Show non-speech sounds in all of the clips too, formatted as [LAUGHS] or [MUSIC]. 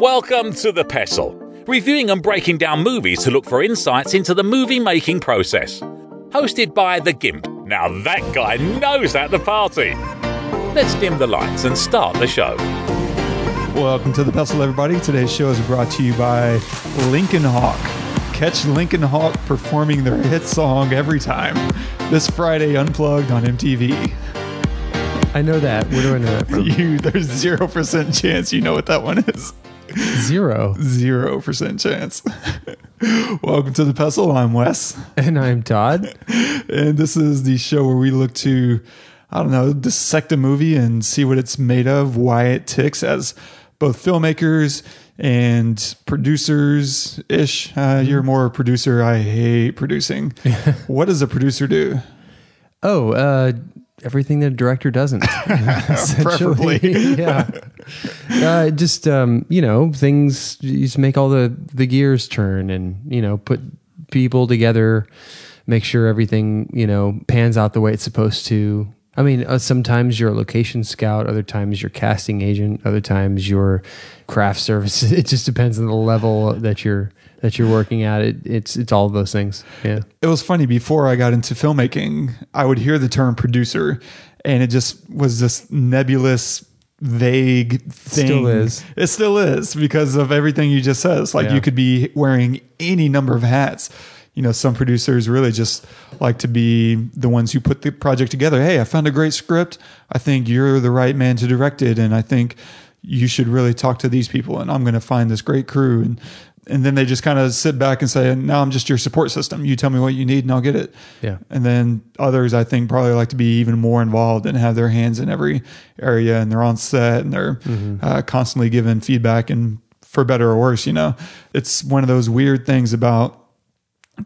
Welcome to The Pestle, reviewing and breaking down movies to look for insights into the movie making process. Hosted by The Gimp. Now that guy knows how to party. Let's dim the lights and start the show. Welcome to the Pestle, everybody. Today's show is brought to you by Lincoln Hawk. Catch Lincoln Hawk performing their hit song every time this Friday, unplugged on MTV. I know that. Where do I know that from? [LAUGHS] You, there's zero percent chance you know what that one is. Zero. Zero percent chance. Welcome to the Pestle. I'm Wes, And I'm Todd. and this is the show where we look to, I don't know, dissect a movie and see what it's made of, why it ticks as both filmmakers and producers ish. Uh, you're more a producer. I hate producing. [LAUGHS] what does a producer do? Oh, uh, everything that a director doesn't. [LAUGHS] [LAUGHS] Preferably. [LAUGHS] yeah. Uh, just um, you know, things. You just make all the the gears turn, and you know, put people together. Make sure everything you know pans out the way it's supposed to. I mean, uh, sometimes you're a location scout, other times you're casting agent, other times you're craft service. It just depends on the level that you're that you're working at. It, it's it's all of those things. Yeah. It was funny before I got into filmmaking, I would hear the term producer and it just was this nebulous, vague thing. Still is. It still is because of everything you just said. It's like Yeah. you could be wearing any number of hats. You know, some producers really just like to be the ones who put the project together. Hey, I found a great script. I think you're the right man to direct it. And I think you should really talk to these people and I'm going to find this great crew. And, and then they just kind of sit back and say, now I'm just your support system. You tell me what you need and I'll get it. Yeah. And then others, I think, probably like to be even more involved and have their hands in every area and they're on set and they're uh, constantly giving feedback and for better or worse, you know, it's one of those weird things about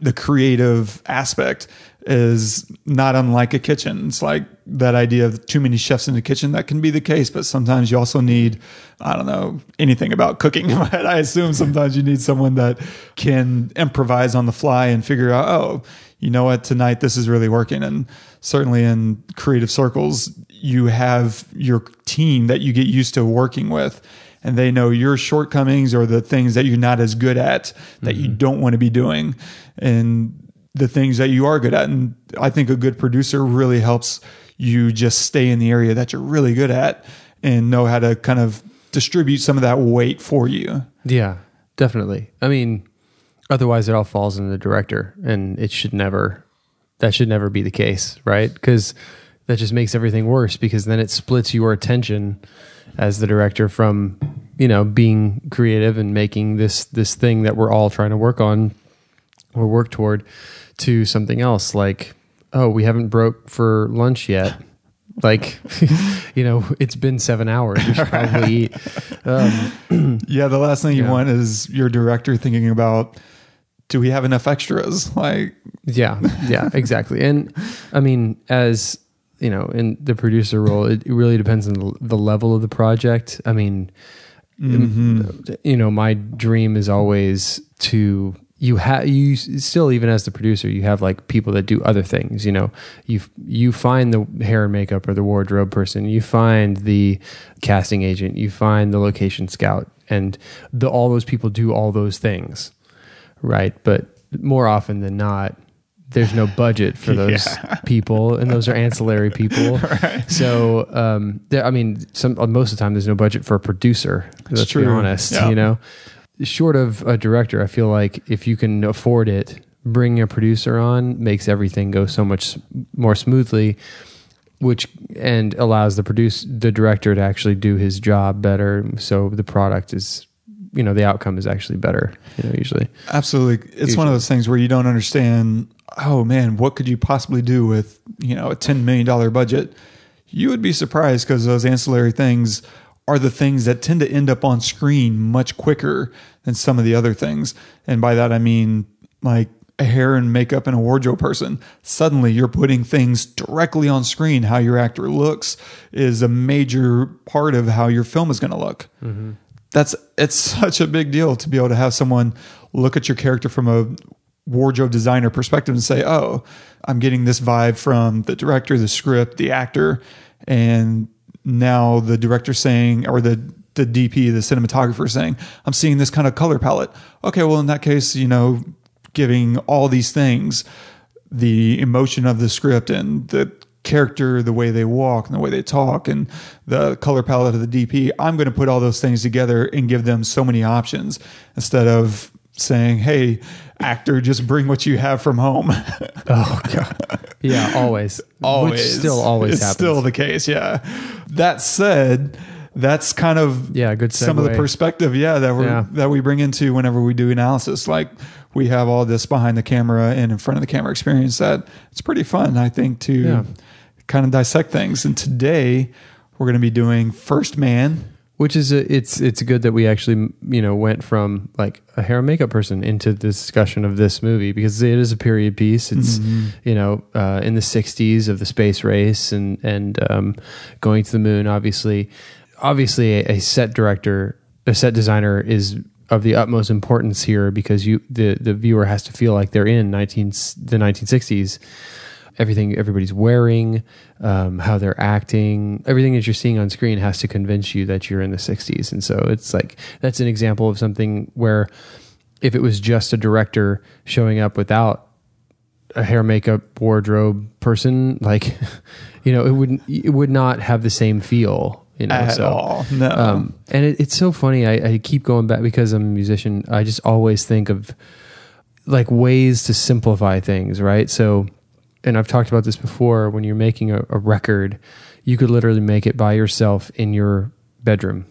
the creative aspect is not unlike a kitchen. It's like that idea of too many chefs in the kitchen. That can be the case, but sometimes you also need, I don't know anything about cooking, [LAUGHS] but I assume sometimes you need someone that can improvise on the fly and figure out, oh, you know what, tonight this is really working. And certainly in creative circles, you have your team that you get used to working with and they know your shortcomings or the things that you're not as good at that you mm-hmm. don't want to be doing and the things that you are good at and i think a good producer really helps you just stay in the area that you're really good at and know how to kind of distribute some of that weight for you Yeah, definitely. I mean, otherwise it all falls on the director, and it should never. That should never be the case, right? Because that just makes everything worse. Because then it splits your attention as the director from you know being creative and making this this thing that we're all trying to work on or work toward to something else like oh we haven't broke for lunch yet like [LAUGHS] you know it's been seven hours we should [LAUGHS] probably eat um, [CLEARS THROAT] yeah the last thing you Yeah. want is your director thinking about do we have enough extras [LAUGHS] like Yeah, yeah, exactly. And I mean, as you know, in the producer role, it really depends on the, the level of the project. I mean, you know, my dream is always to you have you still even as the producer you have like people that do other things you know you you find the hair and makeup or the wardrobe person you find the casting agent you find the location scout and the all those people do all those things right? But more often than not, there's no budget for [LAUGHS] those people, and those are ancillary [LAUGHS] people. So, um, there, I mean, some most of the time, there's no budget for a producer. Let's be true. honest. Yeah. You know, short of a director, I feel like if you can afford it, bringing a producer on makes everything go so much more smoothly. Which and allows the produce the director to actually do his job better, so the product is, you know, the outcome is actually better. You know, usually. Absolutely. It's one of those things where you don't understand, oh man, what could you possibly do with, you know, a $10 million budget? You would be surprised because those ancillary things are the things that tend to end up on screen much quicker than some of the other things. And by that, I mean like a hair and makeup and a wardrobe person. Suddenly you're putting things directly on screen. How your actor looks is a major part of how your film is going to look mm-hmm. that's it's [LAUGHS] such a big deal to be able to have someone look at your character from a wardrobe designer perspective and say, "Oh, I'm getting this vibe from the director, the script, the actor," and now the director saying or the the DP, the cinematographer, saying, "I'm seeing this kind of color palette." Okay, well, in that case, you know, giving all these things, the emotion of the script and the character, the way they walk and the way they talk, and the color palette of the DP, I'm going to put all those things together and give them so many options instead of saying, "Hey, actor, just bring what you have from home." [LAUGHS] Oh god. Yeah, always. always Which still always it's happens. still the case yeah that said that's kind of Yeah, good some of the perspective yeah that we Yeah. that we bring into whenever we do analysis like we have all this behind the camera and in front of the camera experience that it's pretty fun i think to Yeah. kind of dissect things and today we're going to be doing first man Which is a, it's it's good that we actually you know went from like a hair and makeup person into the discussion of this movie because it is a period piece. It's you know uh, in the '60s of the space race and and um, going to the moon. Obviously, obviously a, a set director, a set designer is of the utmost importance here because you the the viewer has to feel like they're in 19 the 1960s everything everybody's wearing, um, how they're acting, everything that you're seeing on screen has to convince you that you're in the 60s. And so it's like that's an example of something where if it was just a director showing up without a hair, makeup, wardrobe person, like [LAUGHS] you know, it wouldn't it would not have the same feel. You know, at so, all no um, and it, it's so funny. I, I keep going back because I'm a musician. I just always think of like ways to simplify things, right? So, and I've talked about this before. When you're making a, a record, you could literally make it by yourself in your bedroom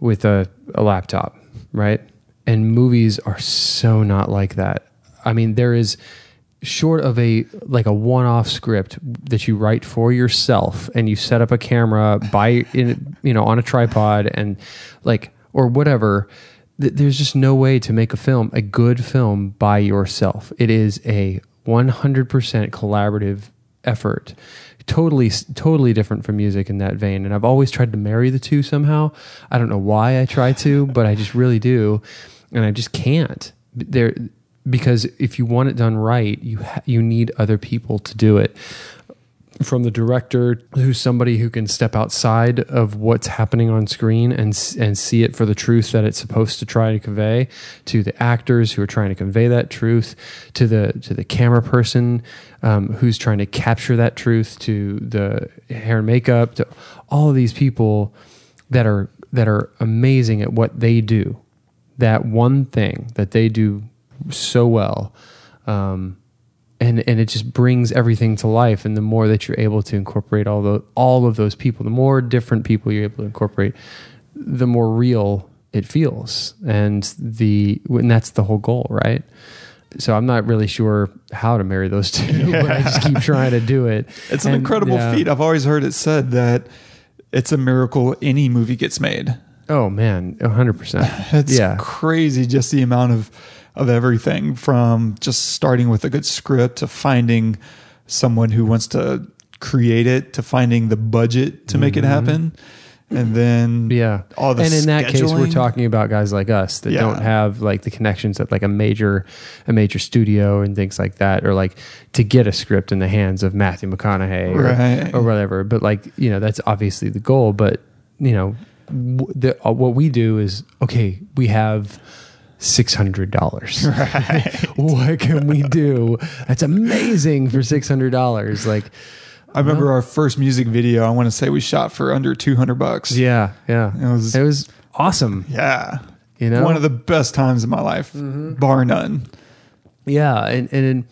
with a, a laptop, right? And movies are so not like that. I mean, there is short of a like a one-off script that you write for yourself and you set up a camera by in you know on a tripod and like or whatever th- there's just no way to make a film a good film by yourself it is a 100% collaborative effort. Totally totally different from music in that vein. And i've always tried to marry the two somehow. I don't know why i try to [LAUGHS] but i just really do. And i just can't. There because if you want it done right you ha- you need other people to do it from the director who's somebody who can step outside of what's happening on screen and and see it for the truth that it's supposed to try to convey to the actors who are trying to convey that truth to the to the camera person um, who's trying to capture that truth to the hair and makeup to all of these people that are that are amazing at what they do. That one thing that they do so well um, and and it just brings everything to life. And the more that you're able to incorporate all the all of those people the more different people you're able to incorporate the more real it feels. And the and that's the whole goal right? So i'm not really sure how to marry those [LAUGHS] two but i just keep trying to do it. It's an incredible yeah. feat. I've always heard it said that it's a miracle any movie gets made. Oh man. 100% [LAUGHS] It's yeah. crazy just the amount of of everything from just starting with a good script to finding someone who wants to create it to finding the budget to make it happen and then Mm-hmm. Yeah. all the and in that case, we're talking about guys like us that Yeah. don't have like the connections at like a major, a major studio and things like that, or like to get a script in the hands of Matthew McConaughey or, Right. or whatever. But like, you know, that's obviously the goal. But, you know, w- the, uh, what we do is, okay, we have $600. [LAUGHS] Right. [LAUGHS] what can we do? That's amazing for $600. Like, I remember our first music video I want to say we shot for under 200 bucks yeah, yeah. It was- it was awesome. yeah You know? one of the best times of my life mm-hmm. bar none Yeah, and and in,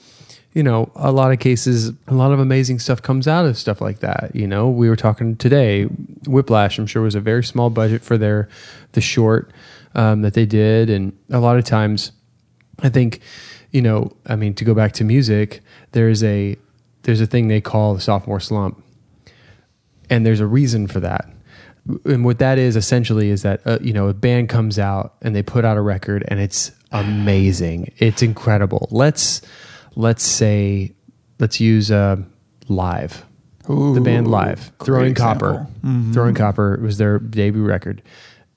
you know, a lot of cases, a lot of amazing stuff comes out of stuff like that. You know, we were talking today, Whiplash. I'm sure was a very small budget for their the short um, that they did, and a lot of times, I think, you know, I mean, to go back to music, there's a there's a thing they call the sophomore slump, and there's a reason for that. And what that is essentially is that uh, you know a band comes out and they put out a record and it's amazing, it's incredible. Let's let's say let's use uh, live, the band live, Throwing example. Copper, Throwing Copper was their debut record,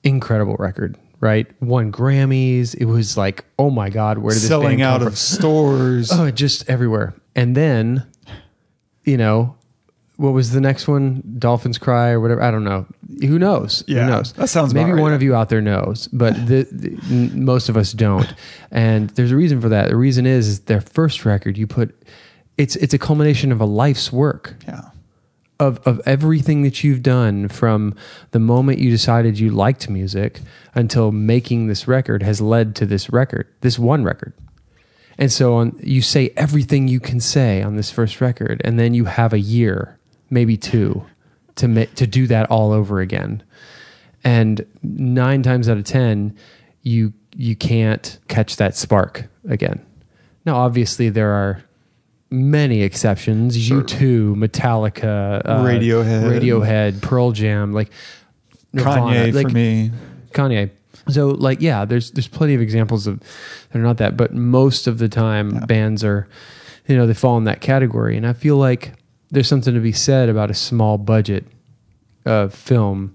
incredible record, right? Won Grammys. It was like oh my god, where did this selling band come out from? of stores [LAUGHS] Oh, just everywhere. And then, you know, what was the next one? Dolphins Cry or whatever. I don't know. Who knows? Yeah, Who knows? that sounds Maybe right. one of you out there knows, but the, the, n- most of us don't. And there's a reason for that. The reason is, is their first record. You put it's it's a culmination of a life's work Yeah. Of of everything that you've done from the moment you decided you liked music until making this record has led to this record, this one record. And so on you say everything you can say on this first record and then you have a year, maybe two to ma- to do that all over again. And 9 times out of 10 you you can't catch that spark again. Now obviously there are many exceptions. U2, Metallica, uh, Radiohead. Radiohead, Pearl Jam, like Nirvana, Kanye like for me. Kanye. So like yeah, there's there's plenty of examples of that are not that, but most of the time bands are, you know, they fall in that category, and I feel like there's something to be said about a small budget uh, film,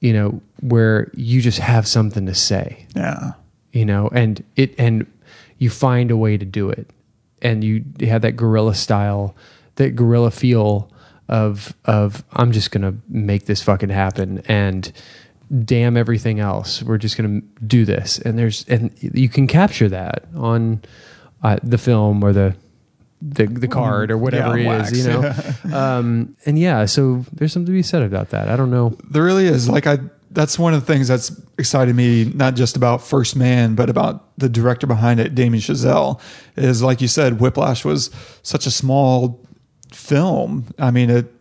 you know, where you just have something to say Yeah. you know and it and you find a way to do it and you have that guerrilla style that guerrilla feel of of i'm just gonna make this fucking happen and damn everything else we're just gonna do this and there's and you can capture that on uh, the film or the the, the card or whatever Yeah, it wax, is, you know, [LAUGHS] um, and yeah, so there's something to be said about that. I don't know. There really is. Like I that's one of the things that's excited me, not just about First Man, but about the director behind it, Damien Chazelle. Is like you said, Whiplash was such a small film. I mean, it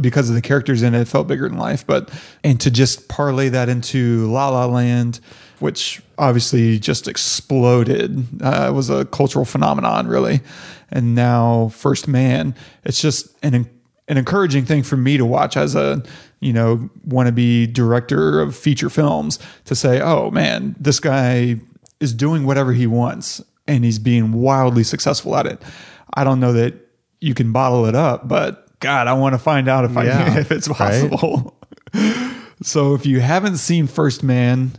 because of the characters in it, it felt bigger than life. But and to just parlay that into La La Land, which obviously just exploded, uh, it was a cultural phenomenon, really. And now First Man, it's just an an encouraging thing for me to watch as a you know wannabe director of feature films to say, oh man, this guy is doing whatever he wants and he's being wildly successful at it. I don't know that you can bottle it up, but God, I want to find out if Yeah, I [LAUGHS] if it's possible. [LAUGHS] so if you haven't seen First Man,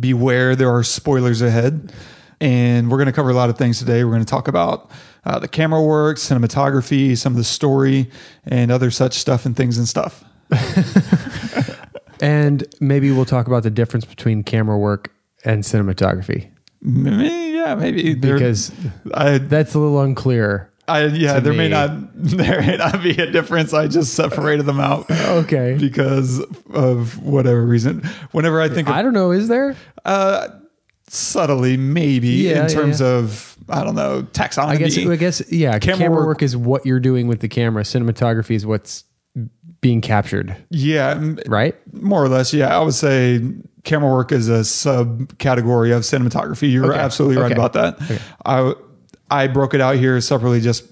beware there are spoilers ahead. And we're going to cover a lot of things today. We're going to talk about uh, the camera work, cinematography, some of the story, and other such stuff and things and stuff. [LAUGHS] And maybe we'll talk about the difference between camera work and cinematography Maybe, yeah, maybe because I, that's a little unclear. I, yeah, there may not [LAUGHS] there may not be a difference. I just separated them out [LAUGHS] Okay. because of whatever reason. Whenever I think of I don't know. Is there? uh, subtly, maybe Yeah, in terms yeah. of I don't know taxonomy. I guess. I guess. Yeah. Camera Camera, work- work, is what you're doing with the camera. Cinematography is what's being captured. yeah, Right. more or less. Yeah, I would say camera work is a subcategory of cinematography. You're Okay. absolutely right Okay. about that. I I broke it out here separately, just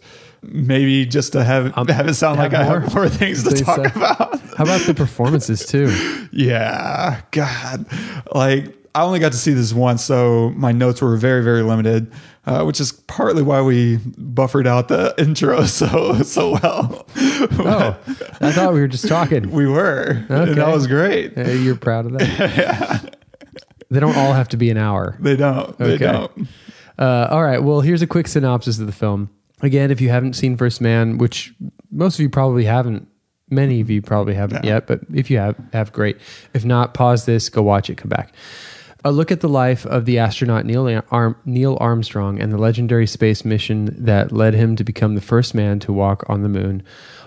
maybe just to have have it sound like Um, have I have more things to talk say. about. How about the performances too? [LAUGHS] Yeah, God, like I only got to see this once, so my notes were very, very limited, uh, which is partly why we buffered out the [LAUGHS] intro so so well. Oh, I thought we were just talking. [LAUGHS] we were, and Okay. that was great. Uh, You're proud of that. [LAUGHS] They don't all have to be an hour. They don't. They Okay. don't. Uh, all right. Well, here's a quick synopsis of the film. Again, if you haven't seen First Man, which most of you probably haven't, many of you probably haven't Yeah. yet, but if you have, have great. If not, pause this, go watch it, come back. A look at the life of the astronaut Neil, Arm, Neil Armstrong and the legendary space mission that led him to become the first man to walk on the moon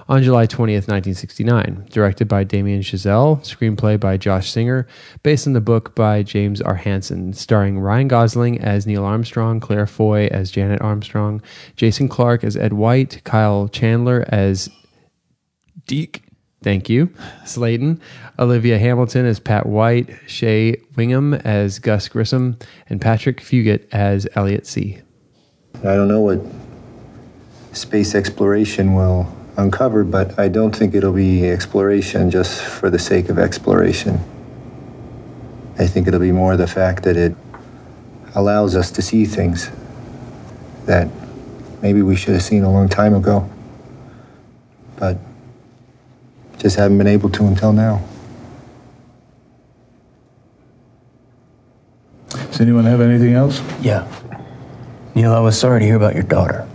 on July 20th, 1969. Directed by Damien Chazelle, screenplay by Josh Singer, based on the book by James R. Hansen, starring Ryan Gosling as Neil Armstrong, Claire Foy as Janet Armstrong, Jason Clarke as Ed White, Kyle Chandler as Deke. Thank you. Slayton, Olivia Hamilton as Pat White, Shea Whigham as Gus Grissom, and Patrick Fugit as Elliot See. I don't know what space exploration will uncover, but I don't think it'll be exploration just for the sake of exploration. I think it'll be more the fact that it allows us to see things that maybe we should have seen a long time ago, but just haven't been able to until now. Does anyone have anything else? Yeah. Neil, I was sorry to hear about your daughter.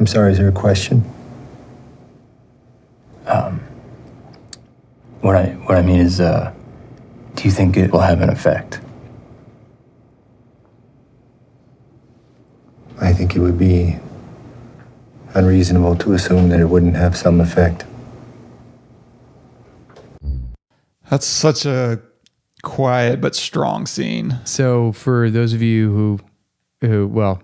I'm sorry, is there a question? Um, What I what I mean is, uh, do you think it will have an effect? I think it would be unreasonable to assume that it wouldn't have some effect. That's such a quiet but strong scene. So for those of you who, who well,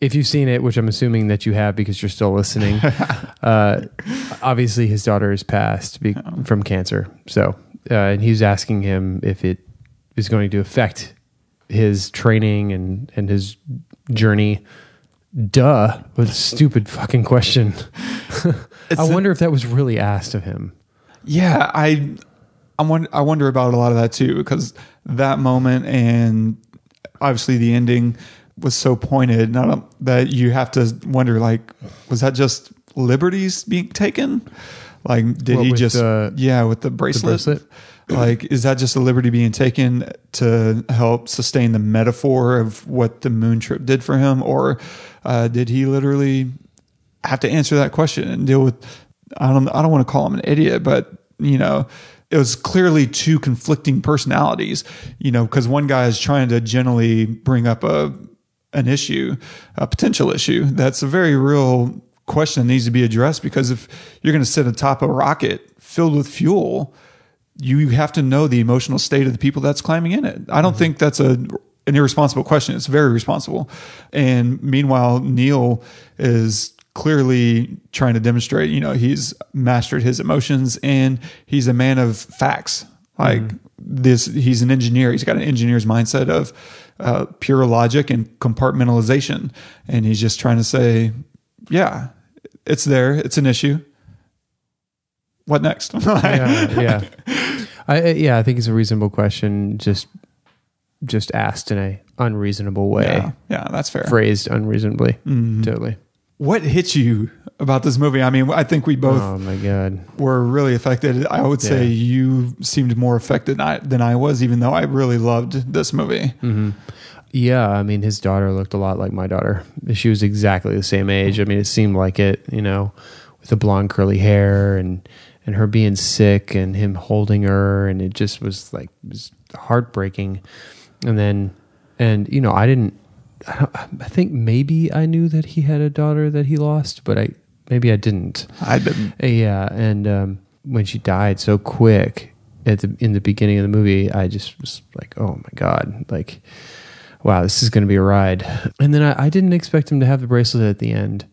if you've seen it, which I'm assuming that you have because you're still listening, [LAUGHS] uh, obviously his daughter has passed be- from cancer. So, uh, and he was asking him if it is going to affect his training and and his journey. Duh, what a stupid fucking question. [LAUGHS] I wonder if that was really asked of him. Yeah, I I wonder, I wonder about a lot of that too because that moment and obviously the ending was so pointed not that you have to wonder like was that just liberties being taken like did he just the- yeah with the bracelet, bracelet? [CLEARS THROAT] like is that just a liberty being taken to help sustain the metaphor of what the moon trip did for him? Or uh, did he literally have to answer that question and deal with I don't I don't want to call him an idiot, but you know, it was clearly two conflicting personalities, you know, because one guy is trying to generally bring up a an issue, a potential issue that's a very real question that needs to be addressed because if you're going to sit atop a rocket filled with fuel, you have to know the emotional state of the people that's climbing in it. I don't think that's a an irresponsible question. It's very responsible. And meanwhile, Neil is clearly trying to demonstrate, you know, he's mastered his emotions and he's a man of facts. Like this, he's an engineer. He's got an engineer's mindset of uh, pure logic and compartmentalization. And he's just trying to say, yeah, it's there. It's an issue. What next? [LAUGHS] yeah, yeah. [LAUGHS] I, yeah, I think it's a reasonable question. Just, just asked in a unreasonable way, yeah, yeah, that's fair. phrased unreasonably. Mm-hmm. Totally. What hit you about this movie? I mean, I think we both Oh my god. were really affected. I would say you seemed more affected than I, than I was, even though I really loved this movie. Mm-hmm. Yeah, I mean, his daughter looked a lot like my daughter. She was exactly the same age. Mm-hmm. I mean, it seemed like it. You know, with the blonde curly hair and and her being sick and him holding her, and it just was like it was heartbreaking. And then, and you know, I didn't. I, think maybe I knew that he had a daughter that he lost, but I maybe I didn't. I didn't. Yeah, and um, when she died so quick at the in the beginning of the movie, I just was like, "Oh my god!" Like, wow, this is going to be a ride. And then I, I didn't expect him to have the bracelet at the end,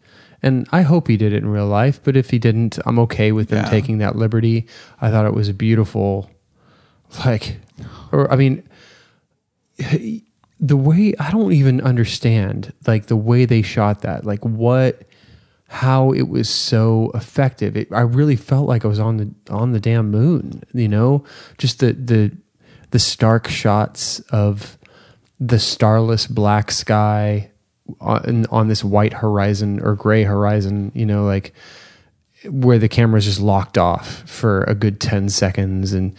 and I hope he did it in real life. But if he didn't, I'm okay with them Yeah. taking that liberty. I thought it was a beautiful, like, or I mean, the way I don't even understand like the way they shot that, like what how it was so effective. It, I really felt like I was on the on the damn moon, you know? Just the the the stark shots of the starless black sky on, on this white horizon or gray horizon, you know, like where the camera's just locked off for a good 10 seconds. And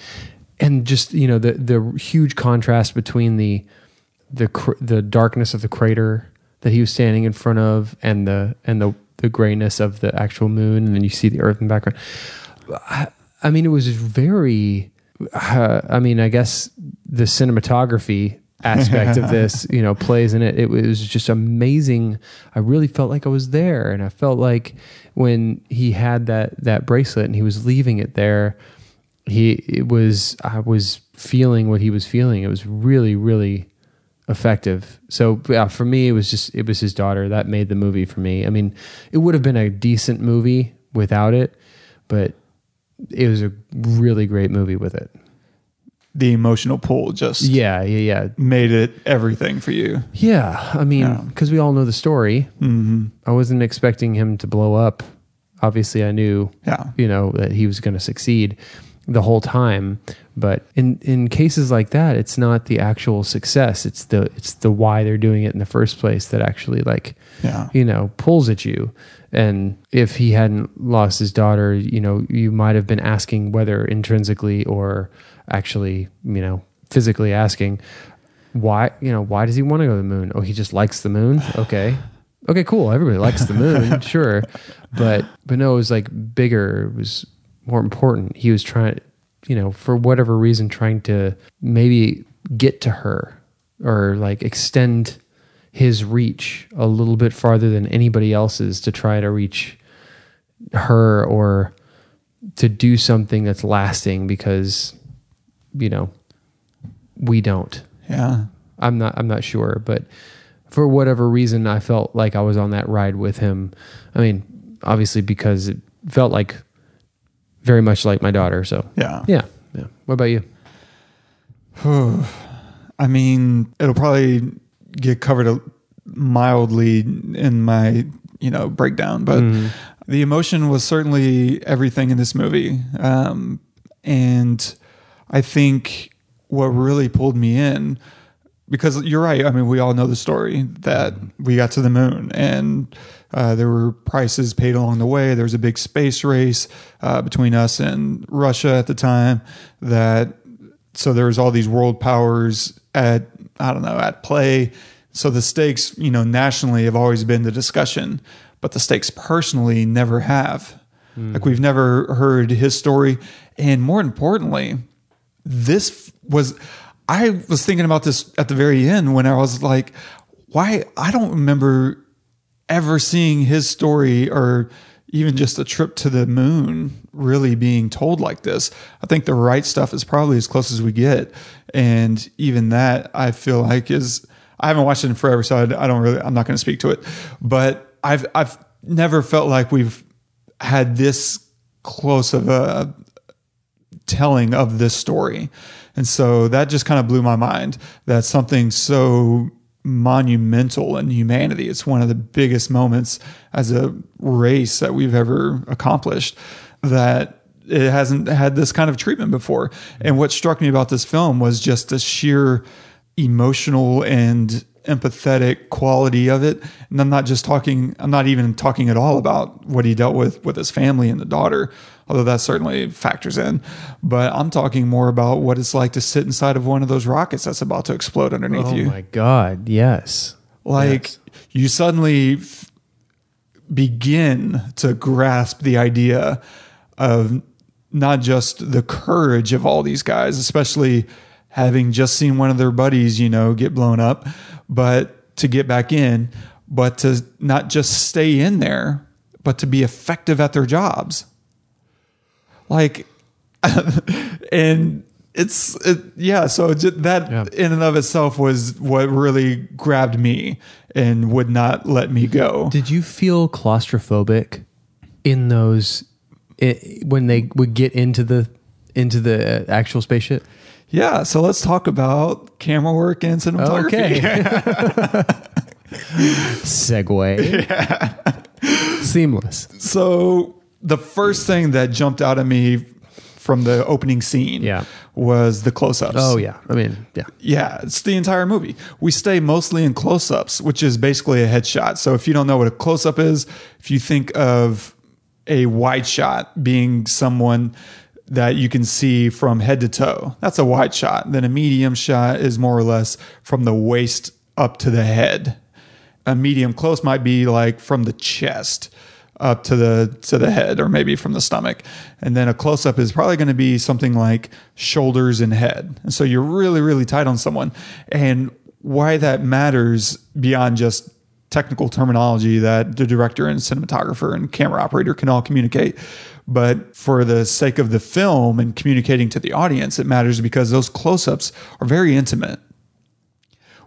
and just you know the the huge contrast between the the cr- the darkness of the crater that he was standing in front of and the and the the grayness of the actual moon. And then you see the earth in the background. I, I mean it was very uh, I mean I guess the cinematography aspect of this [LAUGHS] you know plays in it it was just amazing I really felt like I was there and I felt like when he had that that bracelet and he was leaving it there he it was I was feeling what he was feeling it was really really effective. So yeah, for me, it was just it was his daughter that made the movie for me. I mean, it would have been a decent movie without it, but it was a really great movie with it. The emotional pull just Yeah, yeah, yeah, made it everything for you. yeah. I mean, because we all know the story. Mm-hmm. I wasn't expecting him to blow up. Obviously, I knew, Yeah. you know, that he was going to succeed the whole time. But in in cases like that, it's not the actual success. It's the it's the why they're doing it in the first place that actually like Yeah. you know pulls at you. And if he hadn't lost his daughter, you know, you might have been asking whether intrinsically or actually, you know, physically asking why, you know, why does he want to go to the moon? Oh, he just likes the moon. Okay. okay, cool. Everybody likes the moon, [LAUGHS] sure, but but no, it was like bigger. It was more important. He was trying, you know, for whatever reason, trying to maybe get to her or like extend his reach a little bit farther than anybody else's to try to reach her or to do something that's lasting because you know we don't Yeah. i'm not i'm not sure but for whatever reason i felt like i was on that ride with him i mean obviously because it felt like very much like my daughter so Yeah. yeah yeah what about you [SIGHS] I mean, it'll probably get covered a- mildly in my, you know, breakdown, but the emotion was certainly everything in this movie. Um, and I think what really pulled me in, because you're right. I mean, we all know the story that we got to the moon and uh, there were prices paid along the way. There was a big space race uh, between us and Russia at the time that so there was all these world powers at I don't know at play. So the stakes, you know, nationally have always been the discussion, but the stakes personally never have. Like we've never heard his story, and more importantly, this was. I was thinking about this at the very end when I was like, why I don't remember ever seeing his story or even just a trip to the moon really being told like this. I think the right stuff is probably as close as we get. And even that I feel like is I haven't watched it in forever, so I, I don't really I'm not going to speak to it. But I've I've never felt like we've had this close of a telling of this story. And so that just kind of blew my mind that something so monumental in humanity. It's one of the biggest moments as a race that we've ever accomplished that it hasn't had this kind of treatment before. And what struck me about this film was just the sheer emotional and empathetic quality of it. And I'm not just talking, I'm not even talking at all about what he dealt with with his family and the daughter, although that certainly factors in. But I'm talking more about what it's like to sit inside of one of those rockets that's about to explode underneath oh you. Oh my god yes Like Yes. you suddenly f- begin to grasp the idea of not just the courage of all these guys, especially having just seen one of their buddies, you know, get blown up, but to get back in, but to not just stay in there, but to be effective at their jobs. Like, [LAUGHS] and it's it, yeah so that Yeah. in and of itself was what really grabbed me and would not let me go Did you feel claustrophobic in those i when they would get into the into the uh, actual spaceship? yeah so let's talk about camera work and cinematography Okay. [LAUGHS] Segue. Seamless. so the first thing that jumped out at me from the opening scene Yeah. was the close-ups Oh yeah. I mean, yeah. Yeah, it's the entire movie. We stay mostly in close ups, which is basically a headshot. So if you don't know what a close up is, if you think of a wide shot being someone that you can see from head to toe, that's a wide shot. Then a medium shot is more or less from the waist up to the head. A medium close might be like from the chest up to the to the head or maybe from the stomach. And then a close up is probably going to be something like shoulders and head. And so you're really really tight on someone. And why that matters beyond just technical terminology that the director and cinematographer and camera operator can all communicate but for the sake of the film and communicating to the audience it matters because those close-ups are very intimate.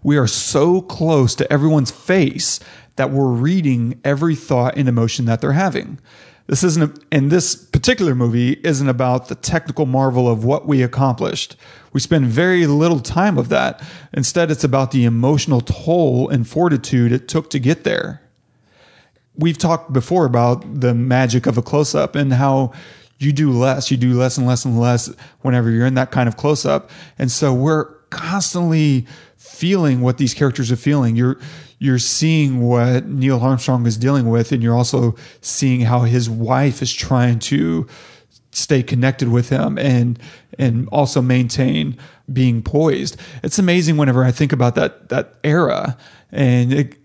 We are so close to everyone's face that we're reading every thought and emotion that they're having. This isn't, and this particular movie isn't about the technical marvel of what we accomplished. We spend very little time of that. Instead, it's about the emotional toll and fortitude it took to get there. We've talked before about the magic of a close up and how you do less, you do less and less and less whenever you're in that kind of close up. And so we're constantly feeling what these characters are feeling. You're you're seeing what Neil Armstrong is dealing with, and you're also seeing how his wife is trying to stay connected with him and and also maintain being poised. It's amazing whenever I think about that that era and it,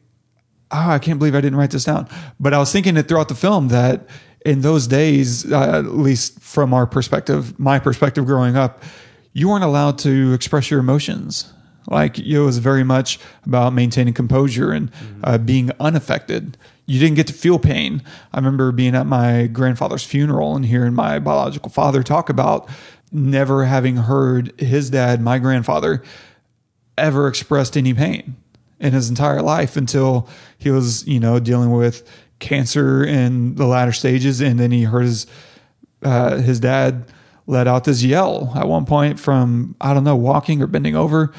oh, I can't believe I didn't write this down. But I was thinking it throughout the film that in those days, uh, at least from our perspective, my perspective growing up, you weren't allowed to express your emotions. Like it was very much about maintaining composure and uh, being unaffected. You didn't get to feel pain. I remember being at my grandfather's funeral and hearing my biological father talk about never having heard his dad, my grandfather, ever expressed any pain in his entire life until he was, you know, dealing with cancer in the latter stages, and then he heard his uh, his dad let out this yell at one point from I don't know walking or bending over,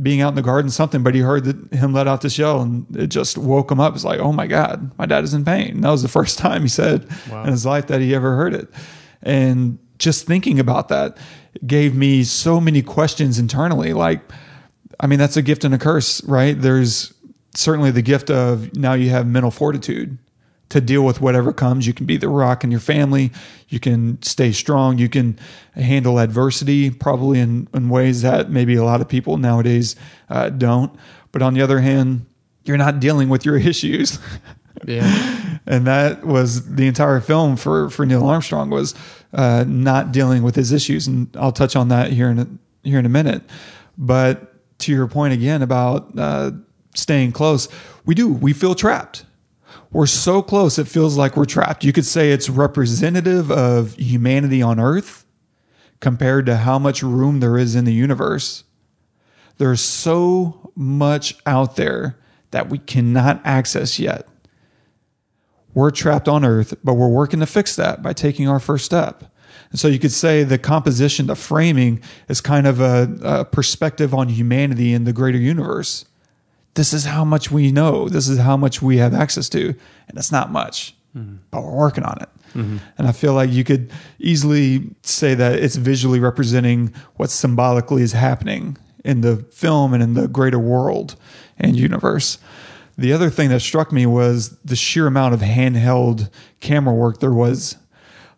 being out in the garden something, but he heard that him let out this yell and it just woke him up. It's like, oh my god, my dad is in pain. That was the [LAUGHS] first time he said in his life that he ever heard it, and just thinking about that gave me so many questions internally. Like, I mean, that's a gift and a curse, right? There's certainly the gift of now you have mental fortitude to deal with whatever comes. You can be the rock in your family. You can stay strong. You can handle adversity probably in, in ways that maybe a lot of people nowadays uh, don't. But on the other hand, you're not dealing with your [LAUGHS] issues. Yeah. and that was the entire film for for Neil Armstrong was uh, not dealing with his issues, and I'll touch on that here in a, here in a minute. But to your point again about uh, staying close, we do we feel trapped. We're so close, it feels like we're trapped. You could say it's representative of humanity on Earth compared to how much room there is in the universe. There's so much out there that we cannot access yet we're trapped on earth, but we're working to fix that by taking our first step. And so you could say the composition, the framing is kind of a, a, perspective on humanity in the greater universe. This is how much we know. This is how much we have access to. And it's not much, mm-hmm. but we're working on it. Mm-hmm. And I feel like you could easily say that it's visually representing what symbolically is happening in the film and in the greater world and universe. The other thing that struck me was the sheer amount of handheld camera work there was.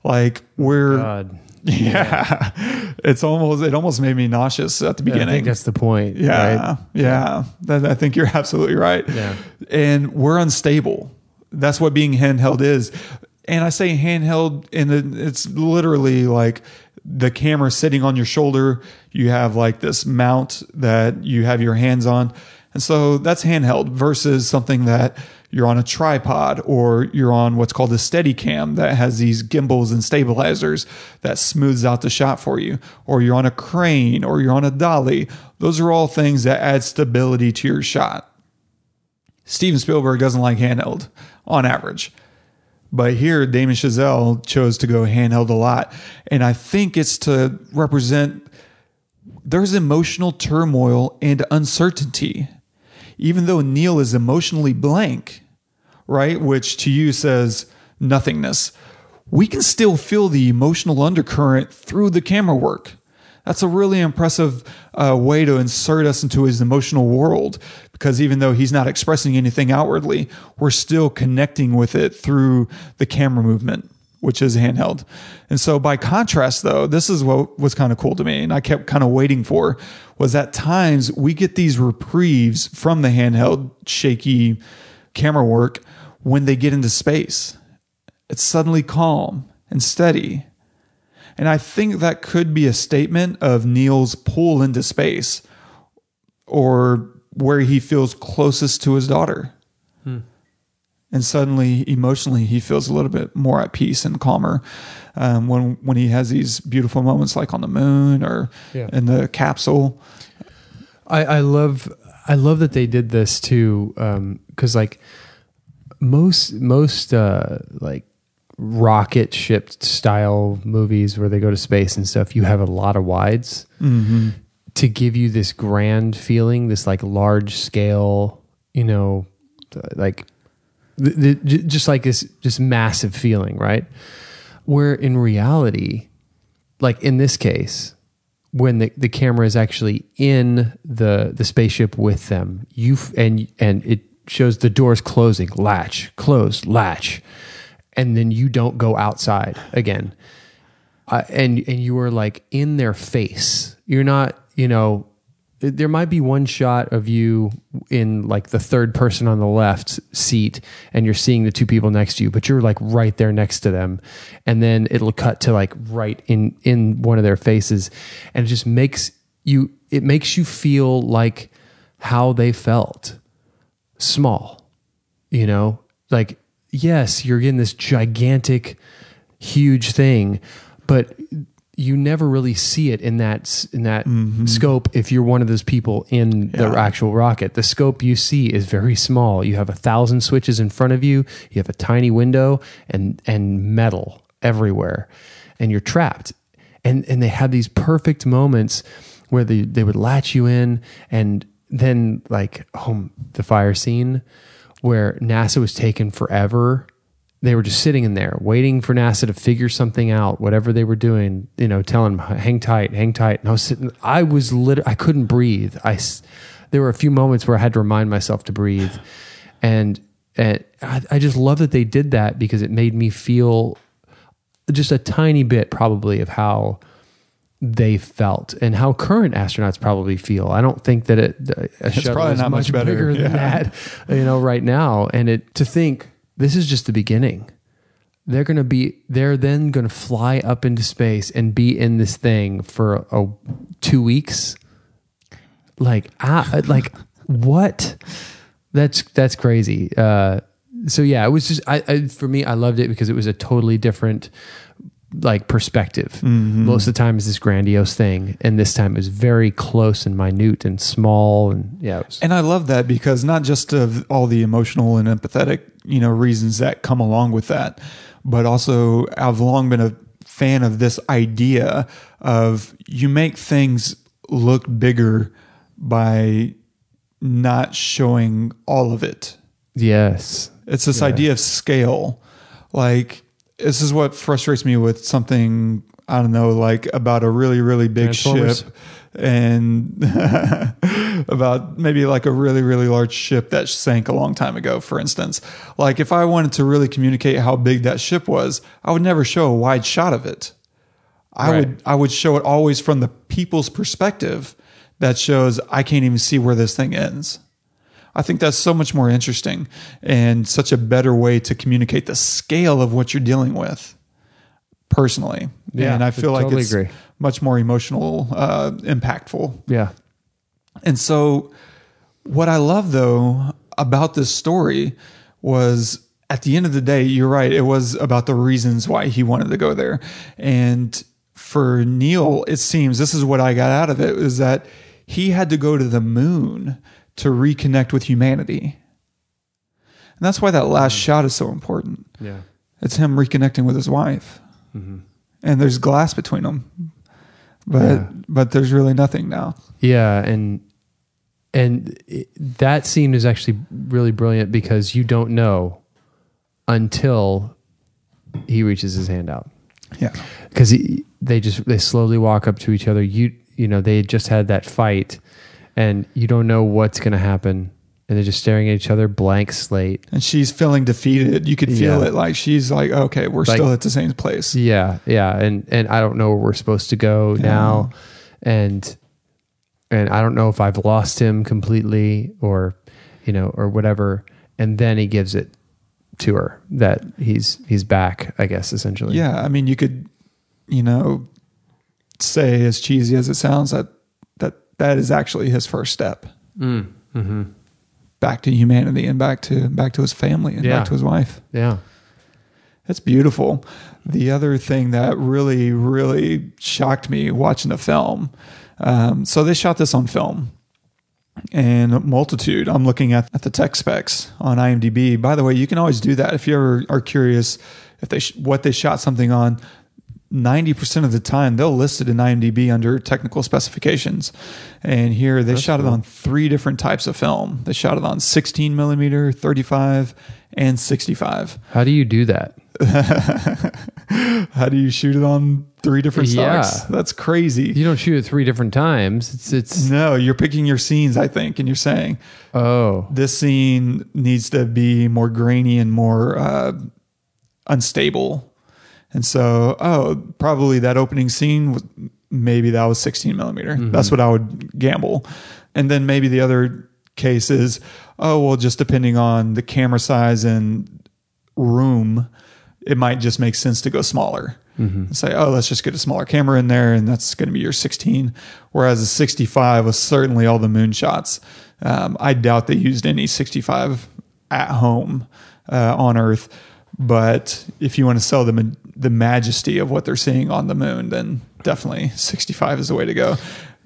Like we're God. Yeah. [LAUGHS] It's almost it almost made me nauseous at the beginning. I think that's the point. Yeah. right? Yeah. That, I think you're [LAUGHS] absolutely right. Yeah. And we're unstable. That's what being handheld is. And I say handheld and it's literally like the camera sitting on your shoulder. You have like this mount that you have your hands on. And so that's handheld versus something that you're on a tripod or you're on what's called a steady cam that has these gimbals and stabilizers that smooths out the shot for you, or you're on a crane or you're on a dolly. Those are all things that add stability to your shot. Steven Spielberg doesn't like handheld on average. But here, Damien Chazelle chose to go handheld a lot. And I think it's to represent there's emotional turmoil and uncertainty even though Neil is emotionally blank, right, which to you says nothingness, we can still feel the emotional undercurrent through the camera work. That's a really impressive uh, way to insert us into his emotional world because even though he's not expressing anything outwardly, we're still connecting with it through the camera movement which is handheld. And so by contrast though, this is what was kind of cool to me and I kept kind of waiting for was at times we get these reprieves from the handheld shaky camera work when they get into space. It's suddenly calm and steady. And I think that could be a statement of Neil's pull into space or where he feels closest to his daughter. Hmm and suddenly emotionally he feels a little bit more at peace and calmer um, when when he has these beautiful moments like on the moon or Yeah. in the capsule. I, I love I love that they did this too because like most most uh, like rocket ship style movies where they go to space and stuff you have a lot of wides to give you this grand feeling this like large scale you know like the, the, just like this just massive feeling right? Where in reality like in this case when the, the camera is actually in the the spaceship with them you and and it shows the doors closing latch close latch and then you don't go outside again. Uh, and and you are like in their face. You're not you know there might be one shot of you in like the third person on the left seat and you're seeing the two people next to you but you're like right there next to them. And then it'll cut to like right in in one of their faces. And it just makes you it makes you feel like how they felt small you know like yes you're getting this gigantic huge thing but you never really see it in that in that mm-hmm. scope if you're one of those people in the actual rocket. The scope you see is very small. You have a thousand switches in front of you. You have a tiny window and and metal everywhere, and you're trapped. And and they had these perfect moments where they they would latch you in, and then like home the fire scene where NASA was taken forever they were just sitting in there waiting for NASA to figure something out, whatever they were doing, you know, telling them, hang tight, hang tight. And I was sitting, I was lit, I couldn't breathe. I, there were a few moments where I had to remind myself to breathe. And, and I, I just love that they did that because it made me feel just a tiny bit probably of how they felt and how current astronauts probably feel. I don't think that it, a shuttle probably not much better. bigger than Yeah. that, you know, right now. And it to think this is just the beginning. They're going to be, they're then going to fly up into space and be in this thing for a, two weeks. Like, ah, like what? That's, that's crazy. Uh, so yeah, it was just, I, I, for me, I loved it because it was a totally different, like perspective. Mm-hmm. Most of the time is this grandiose thing, and this time it was very close and minute and small, and yeah, was, And I love that because not just of all the emotional and empathetic, you know, reasons that come along with that, but also I've long been a fan of this idea of you make things look bigger by not showing all of it. yes, It's this idea of scale. Like this is what frustrates me with something I don't know, like about a really really big ship and [LAUGHS] about maybe like a really really large ship that sank a long time ago for instance. Like if I wanted to really communicate how big that ship was, I would never show a wide shot of it. I Right. would I would show it always from the people's perspective that shows I can't even see where this thing ends. I think that's so much more interesting and such a better way to communicate the scale of what you're dealing with personally. Yeah, and I I feel like totally it's agree. much more emotional, uh, impactful. yeah, And so, what I love though about this story was at the end of the day, you're right. It was about the reasons why he wanted to go there. And for Neil, it seems this is what I got out of it is that he had to go to the moon to reconnect with humanity. And that's why that last mm. shot is so important. yeah. It's him reconnecting with his wife. Mm-hmm. And there's glass between them. But Yeah. but there's really nothing now. Yeah, and and it, that scene is actually really brilliant because you don't know until he reaches his hand out Yeah. because they just they slowly walk up to each other. You you know they had just had that fight, and you don't know what's going to happen, and they're just staring at each other, blank slate. and she's feeling defeated. You could feel Yeah. it. Like she's like, okay, we're Like- still at the same place. Yeah, yeah, and and I don't know where we're supposed to go now, and and I don't know if I've lost him completely or you know or whatever. And then he gives it to her that he's he's back. I guess essentially. Yeah, I mean, you could, you know, say as cheesy as it sounds that that is actually his first step Mm, mm-hmm. back to humanity and back to back to his family and Yeah. back to his wife. Yeah. It's beautiful. The other thing that really, really shocked me watching the film. Um, so they shot this on film and multitude. I'm looking at, at the tech specs on IMDb. By the way, you can always do that if you ever are curious if they sh- what they shot something on. 90% of the time they'll list it in IMDb under technical specifications. And here they shot it on three different types of film. They shot it on 16 millimeter, 35, and 65. How do you do that? [LAUGHS] How do you shoot it on three different stocks? Yeah. That's crazy. You don't shoot it three different times. It's it's no, you're picking your scenes, I think, and you're saying oh this scene needs to be more grainy and more uh, unstable. And so, oh, probably that opening scene was maybe that was 16 millimeter. That's what I would gamble. And then maybe the other case is, oh, well, just depending on the camera size and room, it might just make sense to go smaller. And say, oh, let's just get a smaller camera in there, and that's going to be your 16. Whereas a 65 was certainly all the moonshots. Um, I doubt they used any 65 at home uh, on Earth. But if you want to sell them the majesty of what they're seeing on the moon, then definitely 65 is the way to go.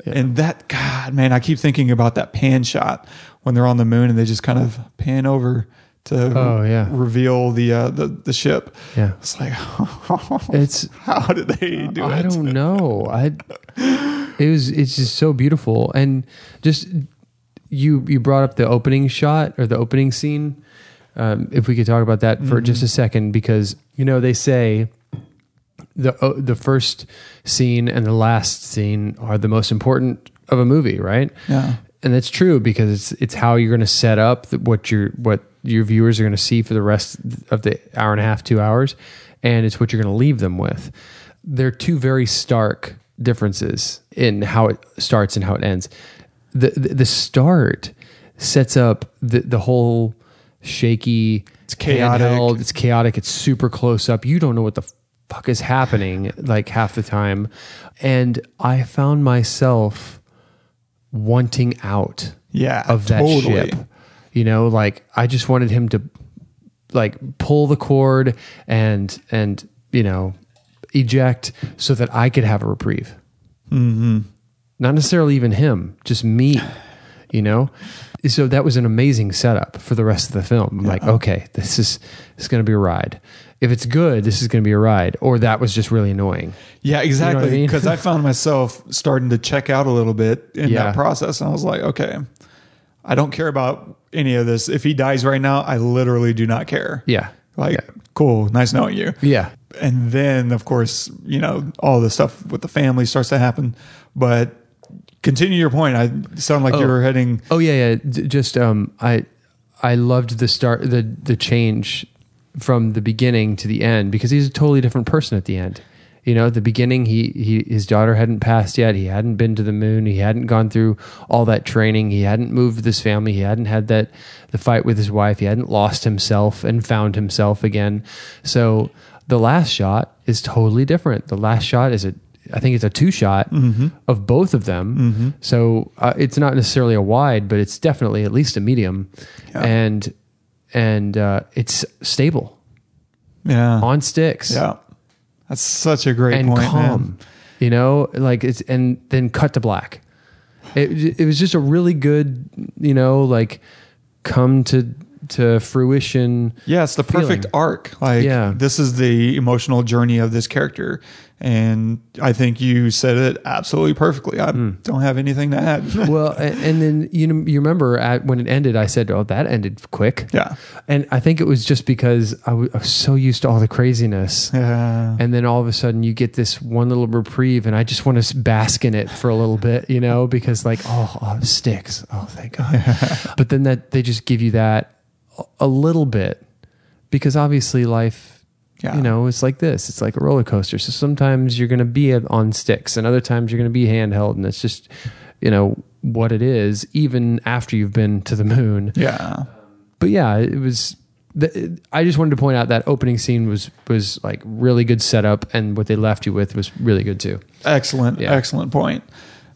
And that, God, man, I keep thinking about that pan shot when they're on the moon and they just kind of pan over to Oh, yeah. reveal the uh, the the ship. Yeah. It's like, [LAUGHS] It's how did they do I it? I don't know. I it was it's just so beautiful and just you you brought up the opening shot or the opening scene. Um, if we could talk about that for just a second, because you know they say the uh, the first scene and the last scene are the most important of a movie, right? Yeah. and that's true because it's it's how you're going to set up the, what your what your viewers are going to see for the rest of the hour and a half, two hours, and it's what you're going to leave them with. They're two very stark differences in how it starts and how it ends. The the, the start sets up the the whole shaky. It's chaotic. It's chaotic. It's super close up. You don't know what the fuck is happening like half the time, and I found myself wanting out Yeah, of that totally. ship. You know, like I just wanted him to like pull the cord and and you know eject so that I could have a reprieve. Mm-hmm. Not necessarily even him, just me. You know, so that was an amazing setup for the rest of the film. I'm like, okay, this is this is going to be a ride. If it's good, this is going to be a ride. Or that was just really annoying. Yeah, exactly. mean? Because I found myself starting to check out a little bit in Yeah. that process. And I was like, okay, I don't care about any of this. If he dies right now, I literally do not care. Yeah. Like, Yeah. cool, nice knowing you. Yeah. And then, of course, you know, all the stuff with the family starts to happen. But continue your point. I sound like you were heading. Oh yeah, yeah. D- Just um, I I loved the start, the the change from the beginning to the end because he's a totally different person at the end. You know, at the beginning, he he his daughter hadn't passed yet. He hadn't been to the moon. He hadn't gone through all that training. He hadn't moved this family. He hadn't had that the fight with his wife. He hadn't lost himself and found himself again. So the last shot is totally different. The last shot is a I think it's a two shot of both of them. So uh, it's not necessarily a wide, but it's definitely at least a medium, and and uh, it's stable Yeah. on sticks yeah. That's such a great and point. calm. man. You know, like it's and then cut to black. It it was just a really good, you know, like come to to fruition. Yeah, it's the perfect feeling. arc. Like, Yeah. this is the emotional journey of this character. And I think you said it absolutely perfectly. I Hmm. don't have anything to add. [LAUGHS] Well, and then you know, you remember at when it ended, I said, "Oh, that ended quick." Yeah. and I think it was just because I w- I was so used to all the craziness. Yeah. And then all of a sudden you get this one little reprieve and I just want to bask in it for a little bit, you know, because like, oh, oh sticks. Oh, thank God. [LAUGHS] but then that they just give you that a little bit because obviously life, Yeah. you know, it's like this. It's like a roller coaster. So sometimes you're going to be on sticks and other times you're going to be handheld and it's just, you know, what it is even after you've been to the moon Yeah. but yeah, it was. The, I just wanted to point out that opening scene was was like really good setup, and what they left you with was really good too. Excellent, Yeah. excellent point.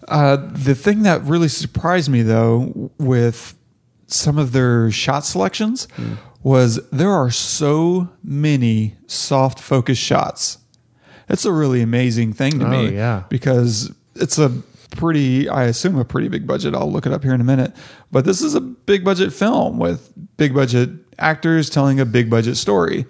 Uh, the thing that really surprised me, though, with some of their shot selections Hmm. Was there are so many soft focus shots. It's a really amazing thing to Oh, me. yeah. Because it's a pretty, I assume, a pretty big budget. I'll look it up here in a minute. But this is a big budget film with big budget actors telling a big budget story.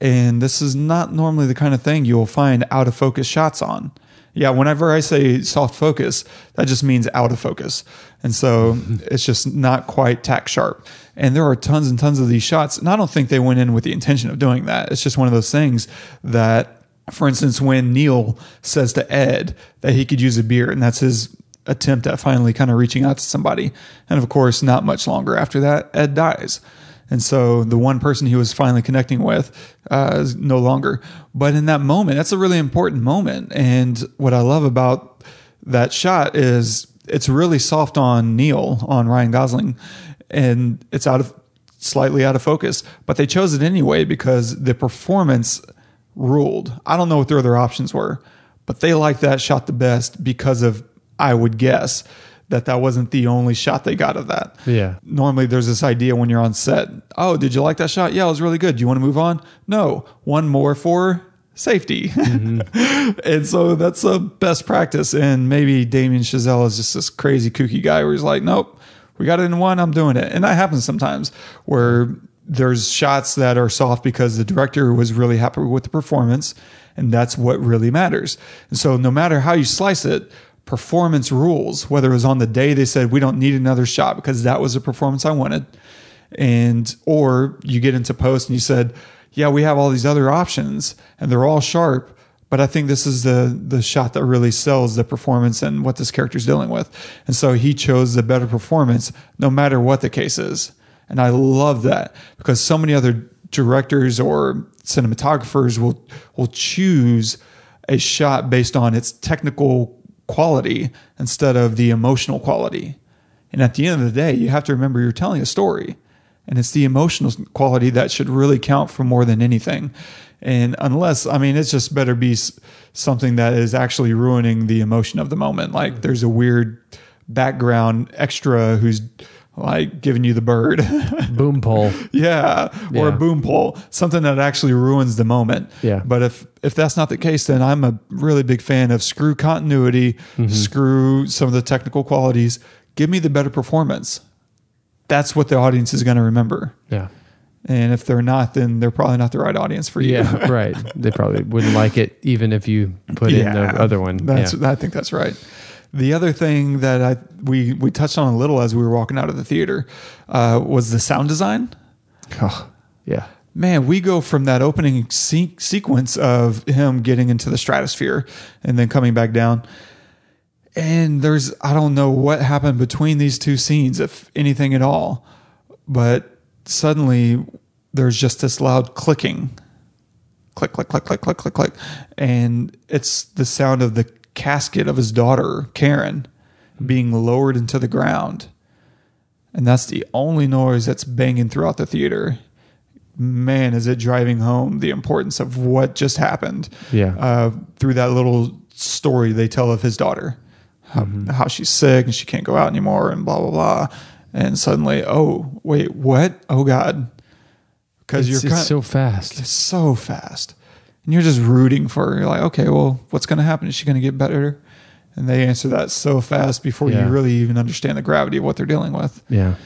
And this is not normally the kind of thing you'll find out of focus shots on. Yeah, whenever I say soft focus, that just means out of focus. And so mm-hmm. it's just not quite tack sharp. And there are tons and tons of these shots. And I don't think they went in with the intention of doing that. It's just one of those things that, for instance, when Neil says to Ed that he could use a beer, and that's his attempt at finally kind of reaching out to somebody. And of course, not much longer after that, Ed dies. And so the one person he was finally connecting with uh, is no longer. But in that moment, that's a really important moment. And what I love about that shot is it's really soft on Neil on Ryan Gosling, and it's out of slightly out of focus. But they chose it anyway because the performance ruled. I don't know what their other options were, but they liked that shot the best because of I would guess that that wasn't the only shot they got of that. Yeah. Normally there's this idea when you're on set, oh, did you like that shot? Yeah, it was really good. Do you want to move on? No. One more for safety. Mm-hmm. [LAUGHS] and so that's a best practice. And maybe Damien Chazelle is just this crazy kooky guy where he's like, nope, we got it in one, I'm doing it. And that happens sometimes where there's shots that are soft because the director was really happy with the performance. And that's what really matters. And so no matter how you slice it, performance rules, whether it was on the day they said, we don't need another shot because that was the performance I wanted. And, or you get into post and you said, yeah, we have all these other options and they're all sharp, but I think this is the the shot that really sells the performance and what this character's dealing with. And so he chose the better performance no matter what the case is. And I love that because so many other directors or cinematographers will will choose a shot based on its technical quality instead of the emotional quality. And at the end of the day, you have to remember you're telling a story. And it's the emotional quality that should really count for more than anything. And unless, I mean, it's just better be something that is actually ruining the emotion of the moment. Like there's a weird background extra who's like giving you the bird. [LAUGHS] Boom pole. yeah. Or Yeah. a boom pole, something that actually ruins the moment. Yeah. But if, if that's not the case, then I'm a really big fan of screw continuity, Mm-hmm. screw some of the technical qualities. Give me the better performance. That's what the audience is going to remember. Yeah. And if they're not, then they're probably not the right audience for you. Yeah. [LAUGHS] right. They probably wouldn't like it even if you put in the other one. That's yeah. I think that's right. The other thing that I we we touched on a little as we were walking out of the theater uh, was the sound design. Oh, yeah. Man, we go from that opening se- sequence of him getting into the stratosphere and then coming back down. And there's, I don't know what happened between these two scenes, if anything at all, but suddenly there's just this loud clicking click, click, click, click, click, click, click. And it's the sound of the casket of his daughter, Karen, being lowered into the ground. And that's the only noise that's banging throughout the theater. Man, is it driving home the importance of what just happened Yeah. uh, through that little story they tell of his daughter, how, how she's sick and she can't go out anymore, and blah blah blah. And suddenly, oh wait, what? Oh God, because you're it's kind- so fast. so fast. And you're just rooting for her. You're like, okay, well, what's going to happen? Is she going to get better? And they answer that so fast before Yeah. you really even understand the gravity of what they're dealing with. Yeah.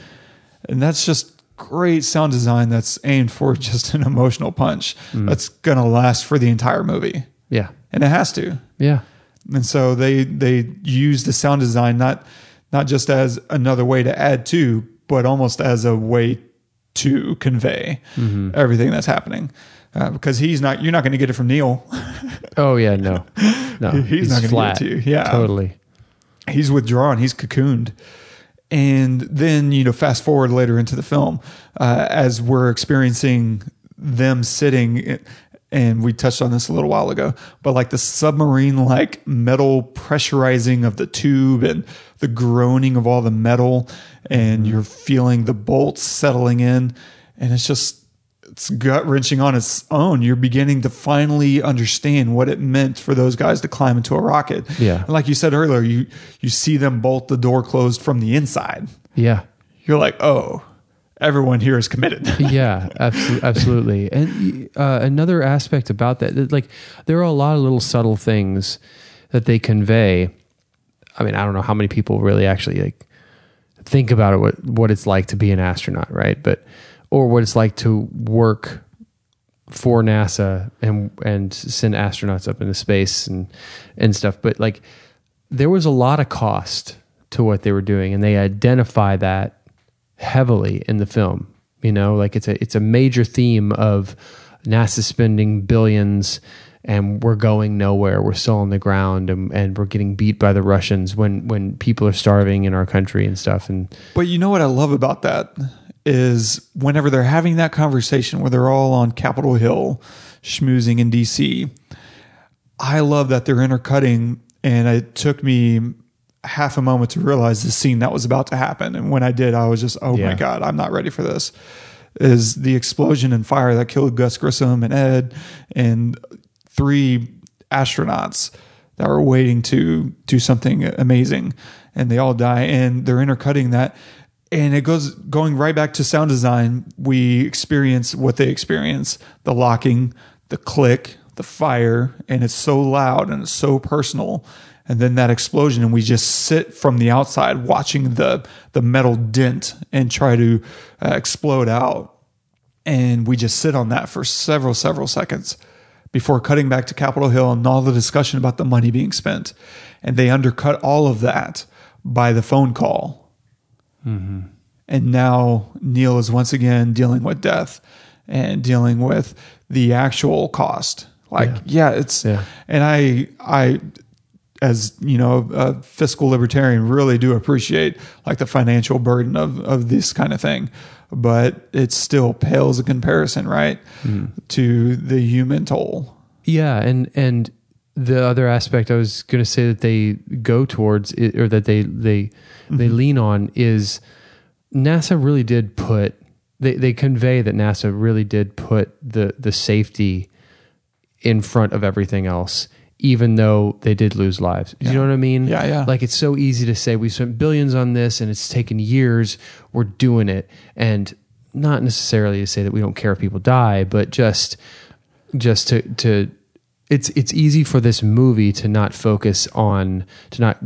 And that's just great sound design that's aimed for [LAUGHS] just an emotional punch mm. that's going to last for the entire movie. Yeah. And it has to. Yeah. And so they they use the sound design not not just as another way to add to, but almost as a way to convey mm-hmm. everything that's happening. Uh, because he's not, you're not going to get it from Neil. [LAUGHS] Oh yeah. No. No. [LAUGHS] He's not gonna give it flat. to you. Yeah. Totally. he's withdrawn, he's cocooned. And then, you know, fast forward later into the film, uh, as we're experiencing them sitting, and we touched on this a little while ago, but like the submarine like metal pressurizing of the tube and the groaning of all the metal, and you're feeling the bolts settling in. And it's just, it's gut wrenching on its own. You're beginning to finally understand what it meant for those guys to climb into a rocket. Yeah. And like you said earlier, you you see them bolt the door closed from the inside. Yeah. You're like, oh, everyone here is committed. [LAUGHS] yeah, absolutely, absolutely. And uh, another aspect about that, that, like, there are a lot of little subtle things that they convey. I mean, I don't know how many people really actually like think about it, what what it's like to be an astronaut, right? But or what it's like to work for NASA and and send astronauts up into space and and stuff. But like, there was a lot of cost to what they were doing, and they identify that heavily in the film. You know, like it's a it's a major theme of NASA spending billions and we're going nowhere. We're still on the ground and, and we're getting beat by the Russians when when people are starving in our country and stuff. And But you know what I love about that is whenever they're having that conversation where they're all on Capitol Hill schmoozing in DC, I love that they're intercutting. And it took me half a moment to realize the scene that was about to happen. And when I did, I was just, oh Yeah. my God, I'm not ready for this. Is the explosion and fire that killed Gus Grissom and Ed and three astronauts that were waiting to do something amazing and they all die and they're intercutting that and it goes going right back to sound design we experience what they experience the locking the click the fire and it's so loud and it's so personal and then that explosion and we just sit from the outside watching the the metal dent and try to uh, explode out and we just sit on that for several several seconds before cutting back to Capitol Hill and all the discussion about the money being spent. And they undercut all of that by the phone call. Mm-hmm. And now Neil is once again dealing with death and dealing with the actual cost. Like, yeah, it's, Yeah. and I, I, as you know, a fiscal libertarian, really do appreciate like the financial burden of of this kind of thing, but it still pales in comparison, right, mm. to the human toll. Yeah, and and the other aspect I was going to say that they go towards or that they they they mm-hmm. lean on is NASA really did put they they convey that NASA really did put the the safety in front of everything else even though they did lose lives. You know what I mean? Yeah, yeah. Like it's so easy to say we spent billions on this and it's taken years. We're doing it, and not necessarily to say that we don't care if people die, but just just to to it's it's easy for this movie to not focus on to not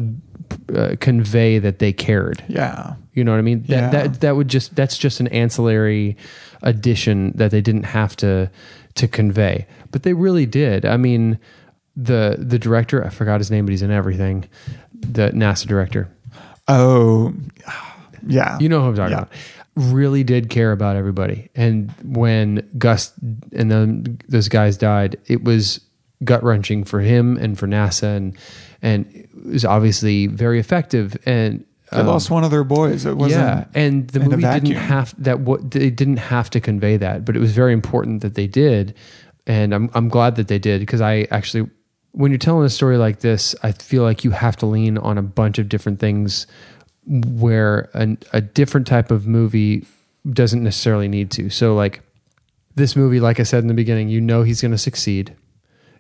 uh, convey that they cared. Yeah. You know what I mean? That Yeah. that that would just that's just an ancillary addition that they didn't have to to convey. But they really did. I mean, the the director, I forgot his name, but he's in everything. The NASA director. Oh, yeah. You know who I'm talking Yeah. about. Really did care about everybody. And when Gus and then those guys died, it was gut wrenching for him and for NASA and and it was obviously very effective and They um, lost one of their boys. It wasn't. yeah, and the movie didn't have that. What they didn't have to convey that, but it was very important that they did, and I'm I'm glad that they did because I actually, when you're telling a story like this, I feel like you have to lean on a bunch of different things, where an, a different type of movie doesn't necessarily need to. So like this movie, like I said in the beginning, you know he's going to succeed.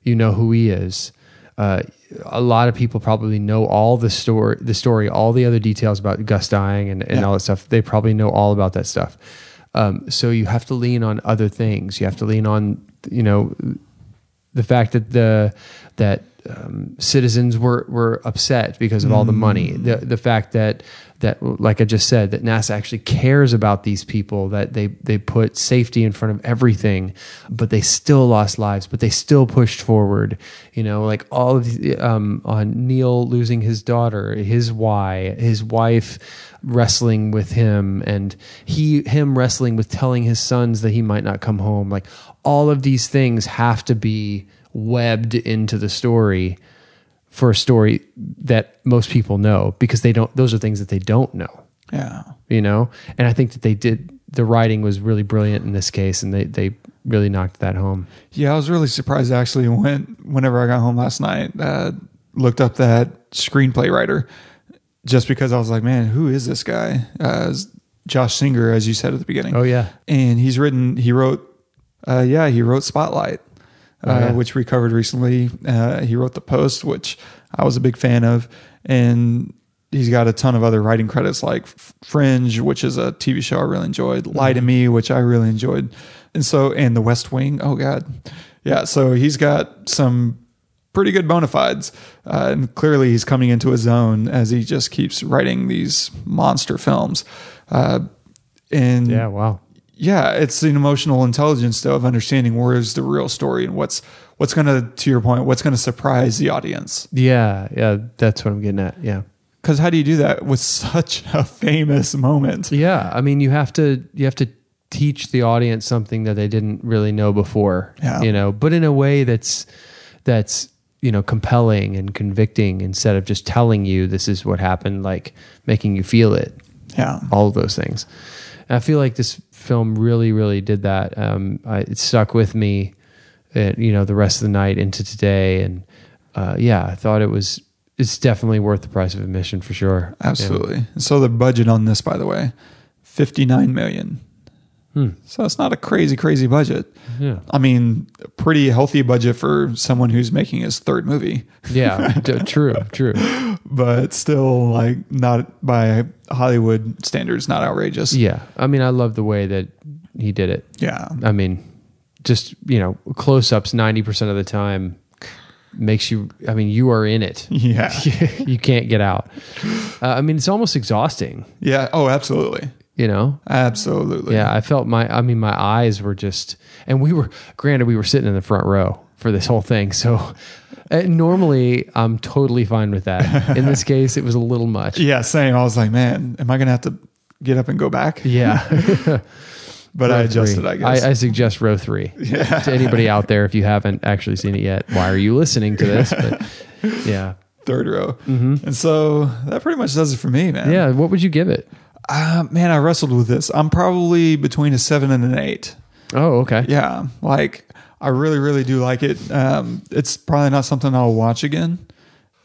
You know who he is. Uh, a lot of people probably know all the story, the story, all the other details about Gus dying and, and Yeah. all that stuff. They probably know all about that stuff. Um, so you have to lean on other things. You have to lean on, you know, the fact that the that um, citizens were were upset because of all the money. The the fact that that like I just said that NASA actually cares about these people that they they put safety in front of everything, but they still lost lives, but they still pushed forward. You know, like all of the, um, on Neil losing his daughter, his why, his wife wrestling with him and he him wrestling with telling his sons that he might not come home like all of these things have to be webbed into the story for a story that most people know because they don't those are things that they don't know Yeah. you know and i think that they did the writing was really brilliant in this case and they they really knocked that home Yeah, I was really surprised actually when whenever I got home last night, uh, looked up that screenplay writer just because I was like, man, who is this guy? Uh, Josh Singer, as you said at the beginning. oh yeah and he's written. He wrote, uh, yeah, he wrote Spotlight, Oh, yeah. which we covered recently. Uh, he wrote The Post, which I was a big fan of, and he's got a ton of other writing credits like Fringe, which is a TV show I really enjoyed, Lie Mm-hmm. to Me, which I really enjoyed, and so and The West Wing. Oh God, yeah. So he's got some pretty good bona fides, uh, and clearly he's coming into his own as he just keeps writing these monster films. Uh, and yeah wow yeah, it's an emotional intelligence though of understanding where is the real story and what's what's gonna to your point, what's gonna surprise the audience. yeah yeah that's what i'm getting at yeah Because how do you do that with [LAUGHS] such a famous moment? Yeah, I mean, you have to you have to teach the audience something that they didn't really know before. Yeah. You know, but in a way that's that's you know compelling and convicting instead of just telling you this is what happened, like making you feel it. Yeah, All of those things. And I feel like this film really, really did that. Um, I, it stuck with me, uh, you know, the rest of the night into today, and uh, yeah, I thought it was it's definitely worth the price of admission for sure. Absolutely. So the budget on this, by the way, fifty nine million. So it's not a crazy, crazy budget. Yeah. I mean, pretty healthy budget for someone who's making his third movie, Yeah, d- [LAUGHS] true, true. but still like not by Hollywood standards, not outrageous. Yeah, I mean, I love the way that he did it. Yeah. I mean, just you know, close ups ninety percent of the time makes you. I mean, you are in it. Yeah. [LAUGHS] you can't get out. Uh, I mean, it's almost exhausting. Yeah. Oh, absolutely. You know. Absolutely. Yeah, I felt my. I mean, my eyes were just. And we were. Granted, we were sitting in the front row for this whole thing, so. uh, normally, I'm totally fine with that. In this [LAUGHS] case, it was a little much. Yeah. Same. I was like, man, am I going to have to get up and go back? Yeah. [LAUGHS] But I Row adjusted, three. I guess. I, I, suggest row three. [LAUGHS] To anybody out there, if you haven't actually seen it yet, why are you listening to this? But yeah. Third row. And so that pretty much does it for me, man. Mm-hmm. Yeah. What would you give it? Uh, man, I wrestled with this. I'm probably between a seven and an eight. Oh, okay. Yeah. Like, I really, really do like it. Um, it's probably not something I'll watch again.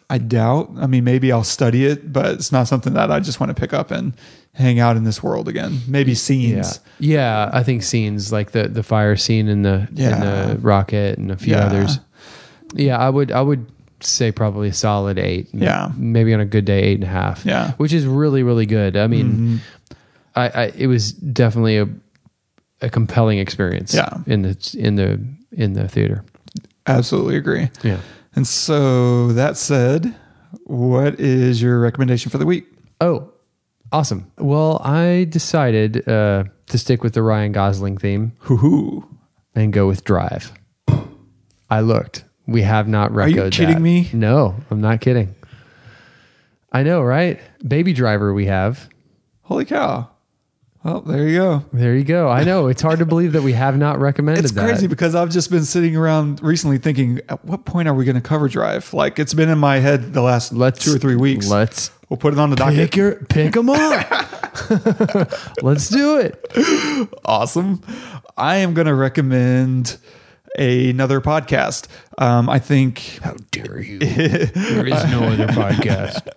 I doubt. I mean, maybe I'll study it, but it's not something that I just want to pick up and hang out in this world again. Maybe scenes. Yeah. I think scenes like the, the fire scene in the, in Yeah. the rocket and a few Yeah. others. Yeah. I would, I would say probably a solid eight. Yeah. Maybe on a good day, eight and a half. Yeah. Which is really, really good. I mean, I, I, it was definitely a, a compelling experience. Yeah. In the, in the, in the theater. Absolutely agree. Yeah. And so that said, what is your recommendation for the week? Oh, awesome. Well, I decided uh, to stick with the Ryan Gosling theme Hoo hoo. and go with Drive. I looked. We have not Are you kidding that. me? No, I'm not kidding. I know, right? Baby Driver we have. Holy cow. Well, there you go. There you go. I know. It's hard to believe that we have not recommended It's that. crazy because I've just been sitting around recently thinking, at what point are we going to cover Drive? Like it's been in my head the last Let's two or three weeks. Let's we'll put it on the docket. pick your pick them up. [LAUGHS] let's do it. awesome. I am going to recommend another podcast. Um, I think How dare you? [LAUGHS] there is no other podcast.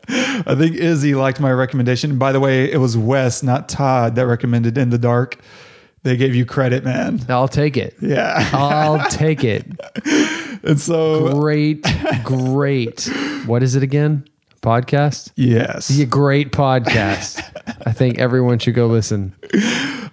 I think Izzy liked my recommendation. By the way, it was Wes, not Todd, that recommended In the Dark. They gave you credit, man. I'll take it. Yeah. I'll take it. [LAUGHS] And so, Great, great. What is it again? Podcast? yes, Yeah, great podcast. [LAUGHS] I think everyone should go listen.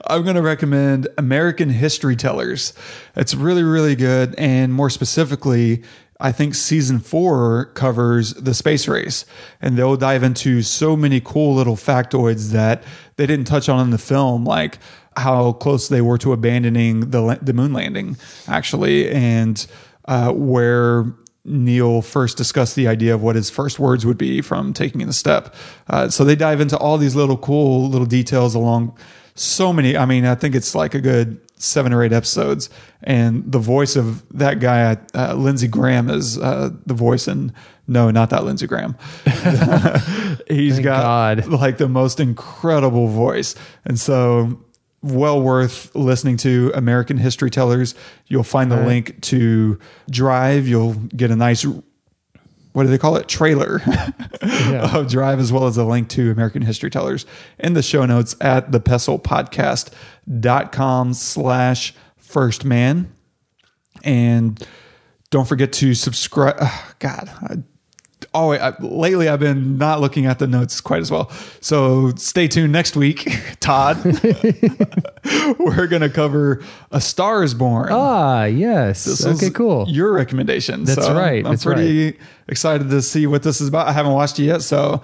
I'm going to recommend American History Tellers. It's really, really good. And more specifically, I think season four covers the space race. And they'll dive into so many cool little factoids that they didn't touch on in the film, like how close they were to abandoning the, the moon landing, actually, and uh, where Neil first discussed the idea of what his first words would be from taking the step. Uh, so they dive into all these little cool little details along so many. I mean, I think it's like a good seven or eight episodes, and the voice of that guy, uh, Lindsay Graham, is uh, the voice. And no, not that Lindsey Graham. [LAUGHS] [LAUGHS] He's Thank got God. like the most incredible voice, and so well worth listening to American History Tellers. You'll find the right. link to Drive. You'll get a nice what do they call it? Trailer [LAUGHS] of Drive, as well as a link to American History Tellers in the show notes at the pestlepodcast.com slash first man. And don't forget to subscribe. ugh, God, I, oh, I, lately I've been not looking at the notes quite as well. So stay tuned next week, [LAUGHS] Todd. [LAUGHS] We're going to cover A Star is Born. Ah, yes. This okay, cool. Your recommendation. That's So right, I'm that's pretty excited to see what this is about. I haven't watched it yet, so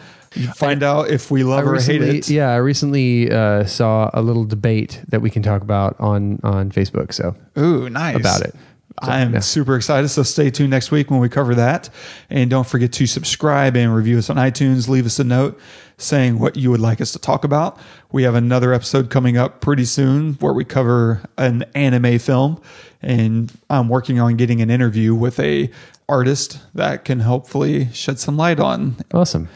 find out if we I love or hate it. yeah, I recently uh, saw a little debate that we can talk about on on Facebook. So Ooh, nice about it. I am yeah. super excited. So stay tuned next week when we cover that. And don't forget to subscribe and review us on iTunes. Leave us a note saying what you would like us to talk about. We have another episode coming up pretty soon where we cover an anime film. And I'm working on getting an interview with a artist that can hopefully shed some light on awesome.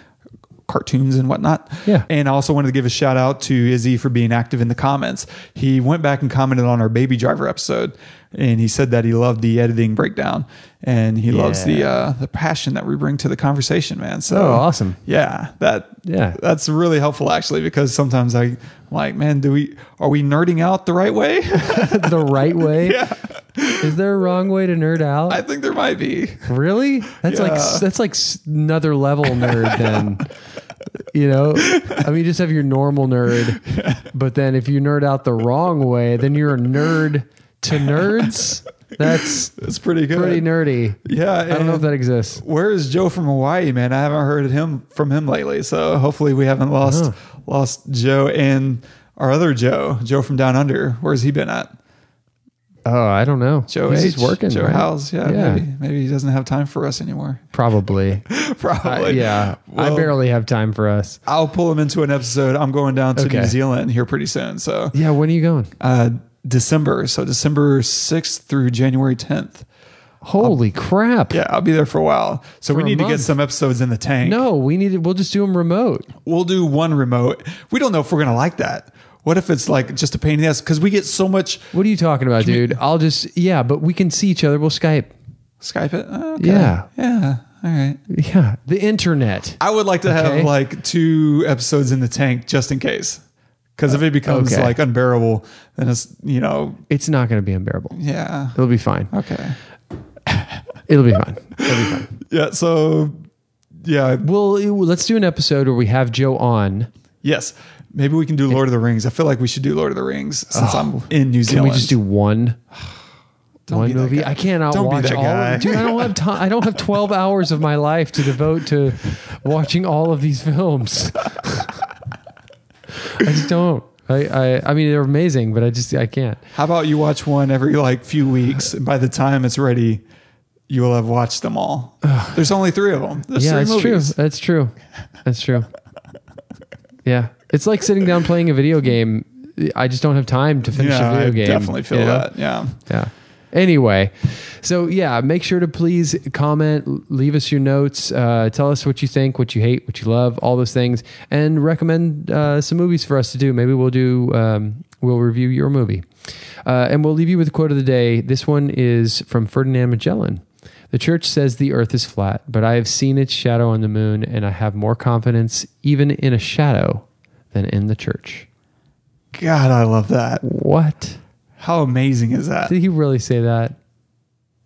Cartoons and whatnot. Yeah. And I also wanted to give a shout out to Izzy for being active in the comments. He went back and commented on our Baby Driver episode, and he said that he loved the editing breakdown and he loves the uh, the passion that we bring to the conversation, man. So Oh, awesome. Yeah, that Yeah. that's really helpful actually because sometimes I like, man, do we are we nerding out the right way? [LAUGHS] the right way. [LAUGHS] yeah, Is there a wrong way to nerd out? I think there might be. Really? That's like that's like another level nerd. Then [LAUGHS] you know, [LAUGHS] I mean, you just have your normal nerd, but then if you nerd out the wrong way, then you're a nerd to nerds. That's It's pretty good. pretty nerdy. Yeah, I don't know if that exists. Where is Joe from Hawaii, man? I haven't heard him from him lately. So hopefully we haven't lost uh-huh. lost Joe and our other Joe, Joe from down under. Where's he been at? Oh, I don't know. Joe he's, H, working. Joe right? House. Yeah, Yeah. Maybe, maybe he doesn't have time for us anymore. [LAUGHS] Probably. [LAUGHS] Probably. I- yeah, I barely have time for us. I'll pull him into an episode. I'm going down to Okay. New Zealand here pretty soon. So Yeah, when are you going? uh, December. So December 6th through January 10th. Holy crap! Yeah, I'll be there for a while. So For we need to get some episodes in the tank. No, we need. to- We'll just do them remote. We'll do one remote. We don't know if we're going to like that. What if it's like just a pain in the ass? Because we get so much What are you talking about, dude? I'll just yeah, but we can see each other. We'll Skype. Skype it. Oh, okay. Yeah. Yeah. All right. Yeah, the internet. I would like to Okay. have like two episodes in the tank just in case. Because if it becomes okay. like unbearable, then it's, you know, It's not going to be unbearable. yeah. It'll be fine. Okay. [LAUGHS] It'll be fine. It'll be fine. [LAUGHS] Yeah. So, yeah. Well, let's do an episode where we have Joe on. Yes. Maybe we can do Lord of the Rings. I feel like we should do Lord of the Rings since I'm in New Can Zealand. we just do one? [SIGHS] Don't one movie. guy. I cannot Don't watch all guy. Dude, I don't have time. I don't have 12 [LAUGHS] hours of my life to devote to watching all of these films. [LAUGHS] I just don't. I, I I mean they're amazing, but I just I can't. How about you watch one every like few weeks? And by the time it's ready, you will have watched them all. There's only three of them. There's yeah, movies. true. That's true. That's true. Yeah, it's like sitting down playing a video game. I just don't have time to finish Yeah, a video I game. definitely feel you know? that. Yeah. Yeah. Anyway, so yeah, make sure to please comment, leave us your notes, uh, tell us what you think, what you hate, what you love, all those things, and recommend uh, some movies for us to do. Maybe we'll do, um, we'll review your movie. Uh, and we'll leave you with the quote of the day. This one is from Ferdinand Magellan. The church says the earth is flat, but I have seen its shadow on the moon, and I have more confidence even in a shadow than in the church. God, I love that. What? How amazing is that? Did he really say that?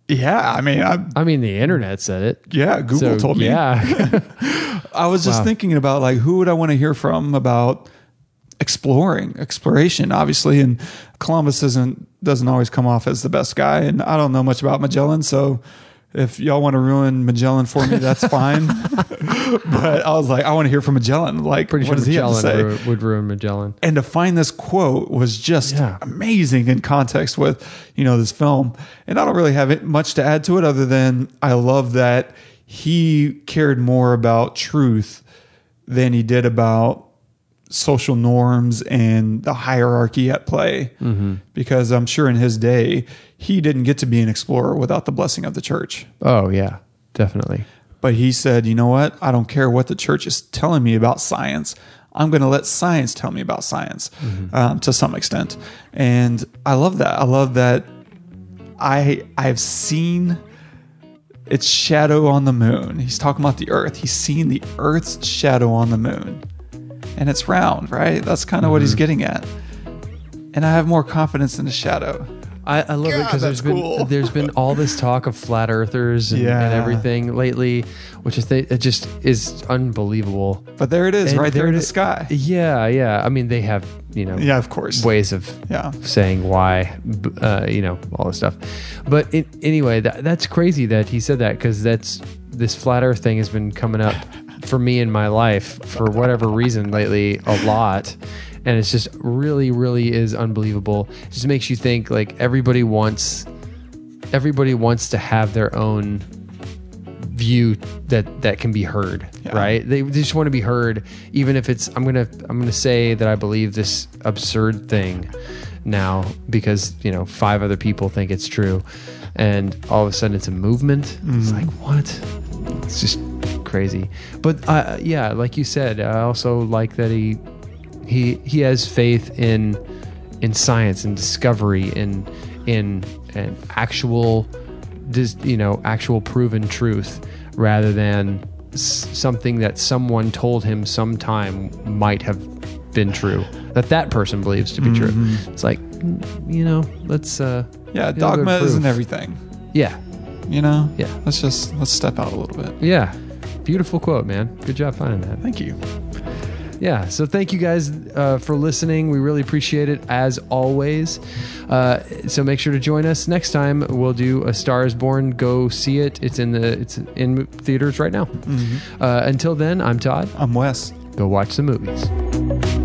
Yeah. I mean, I, I mean, the internet said it. yeah, Google So, told me. Yeah. [LAUGHS] [LAUGHS] I was just Wow. thinking about like who would I want to hear from about exploring, exploration, obviously. And Columbus isn't doesn't always come off as the best guy. And I don't know much about Magellan, so if y'all want to ruin Magellan for me, that's fine. [LAUGHS] but I was like, I want to hear from Magellan. Like, Pretty what sure does he have to say? would ruin Magellan. and to find this quote was just Yeah. amazing in context with you know this film and i don't really have it much to add to it other than i love that he cared more about truth than he did about social norms and the hierarchy at play because i'm sure in his day he didn't get to be an explorer without the blessing of the church Oh yeah, definitely. but he said, you know what? I don't care what the church is telling me about science. I'm going to let science tell me about science um, to some extent. And I love that. I love that I I've seen its shadow on the moon. He's talking about the earth. He's seen the earth's shadow on the moon. And it's round, right? That's kind of what he's getting at. And I have more confidence in the shadow. I, I love it because there's that's been cool. [LAUGHS] there's been all this talk of flat earthers and, Yeah. and everything lately, which is it just is unbelievable. But there it is, And right there in the sky. Yeah, yeah. I mean, they have you know Yeah, of course. ways of Yeah. saying why, uh, you know, all this stuff. But it, anyway, that, that's crazy that he said that because that's this flat Earth thing has been coming up for me in my life for whatever reason lately a lot. And it's just really, really is unbelievable. It just makes you think like everybody wants, everybody wants to have their own view that that can be heard Yeah. right they just want to be heard even if it's i'm gonna i'm gonna say that i believe this absurd thing now because you know five other people think it's true and all of a sudden it's a movement it's mm-hmm. like what it's just crazy. But uh, yeah, like you said, I also like that he he he has faith in in science and discovery in in an actual dis- you know actual proven truth rather than s- something that someone told him sometime might have been true that that person believes to be true it's like mm, you know let's uh Yeah, get a good dogma isn't everything. yeah You know. Yeah. Let's just let's step out a little bit. yeah beautiful quote man. Good job finding that. Thank you. yeah so thank you guys uh, for listening. We really appreciate it as always. Uh, so make sure to join us next time. We'll do a star is born. Go see it. It's in the it's in theaters right now. Uh, until then i'm todd. I'm Wes. go watch the movies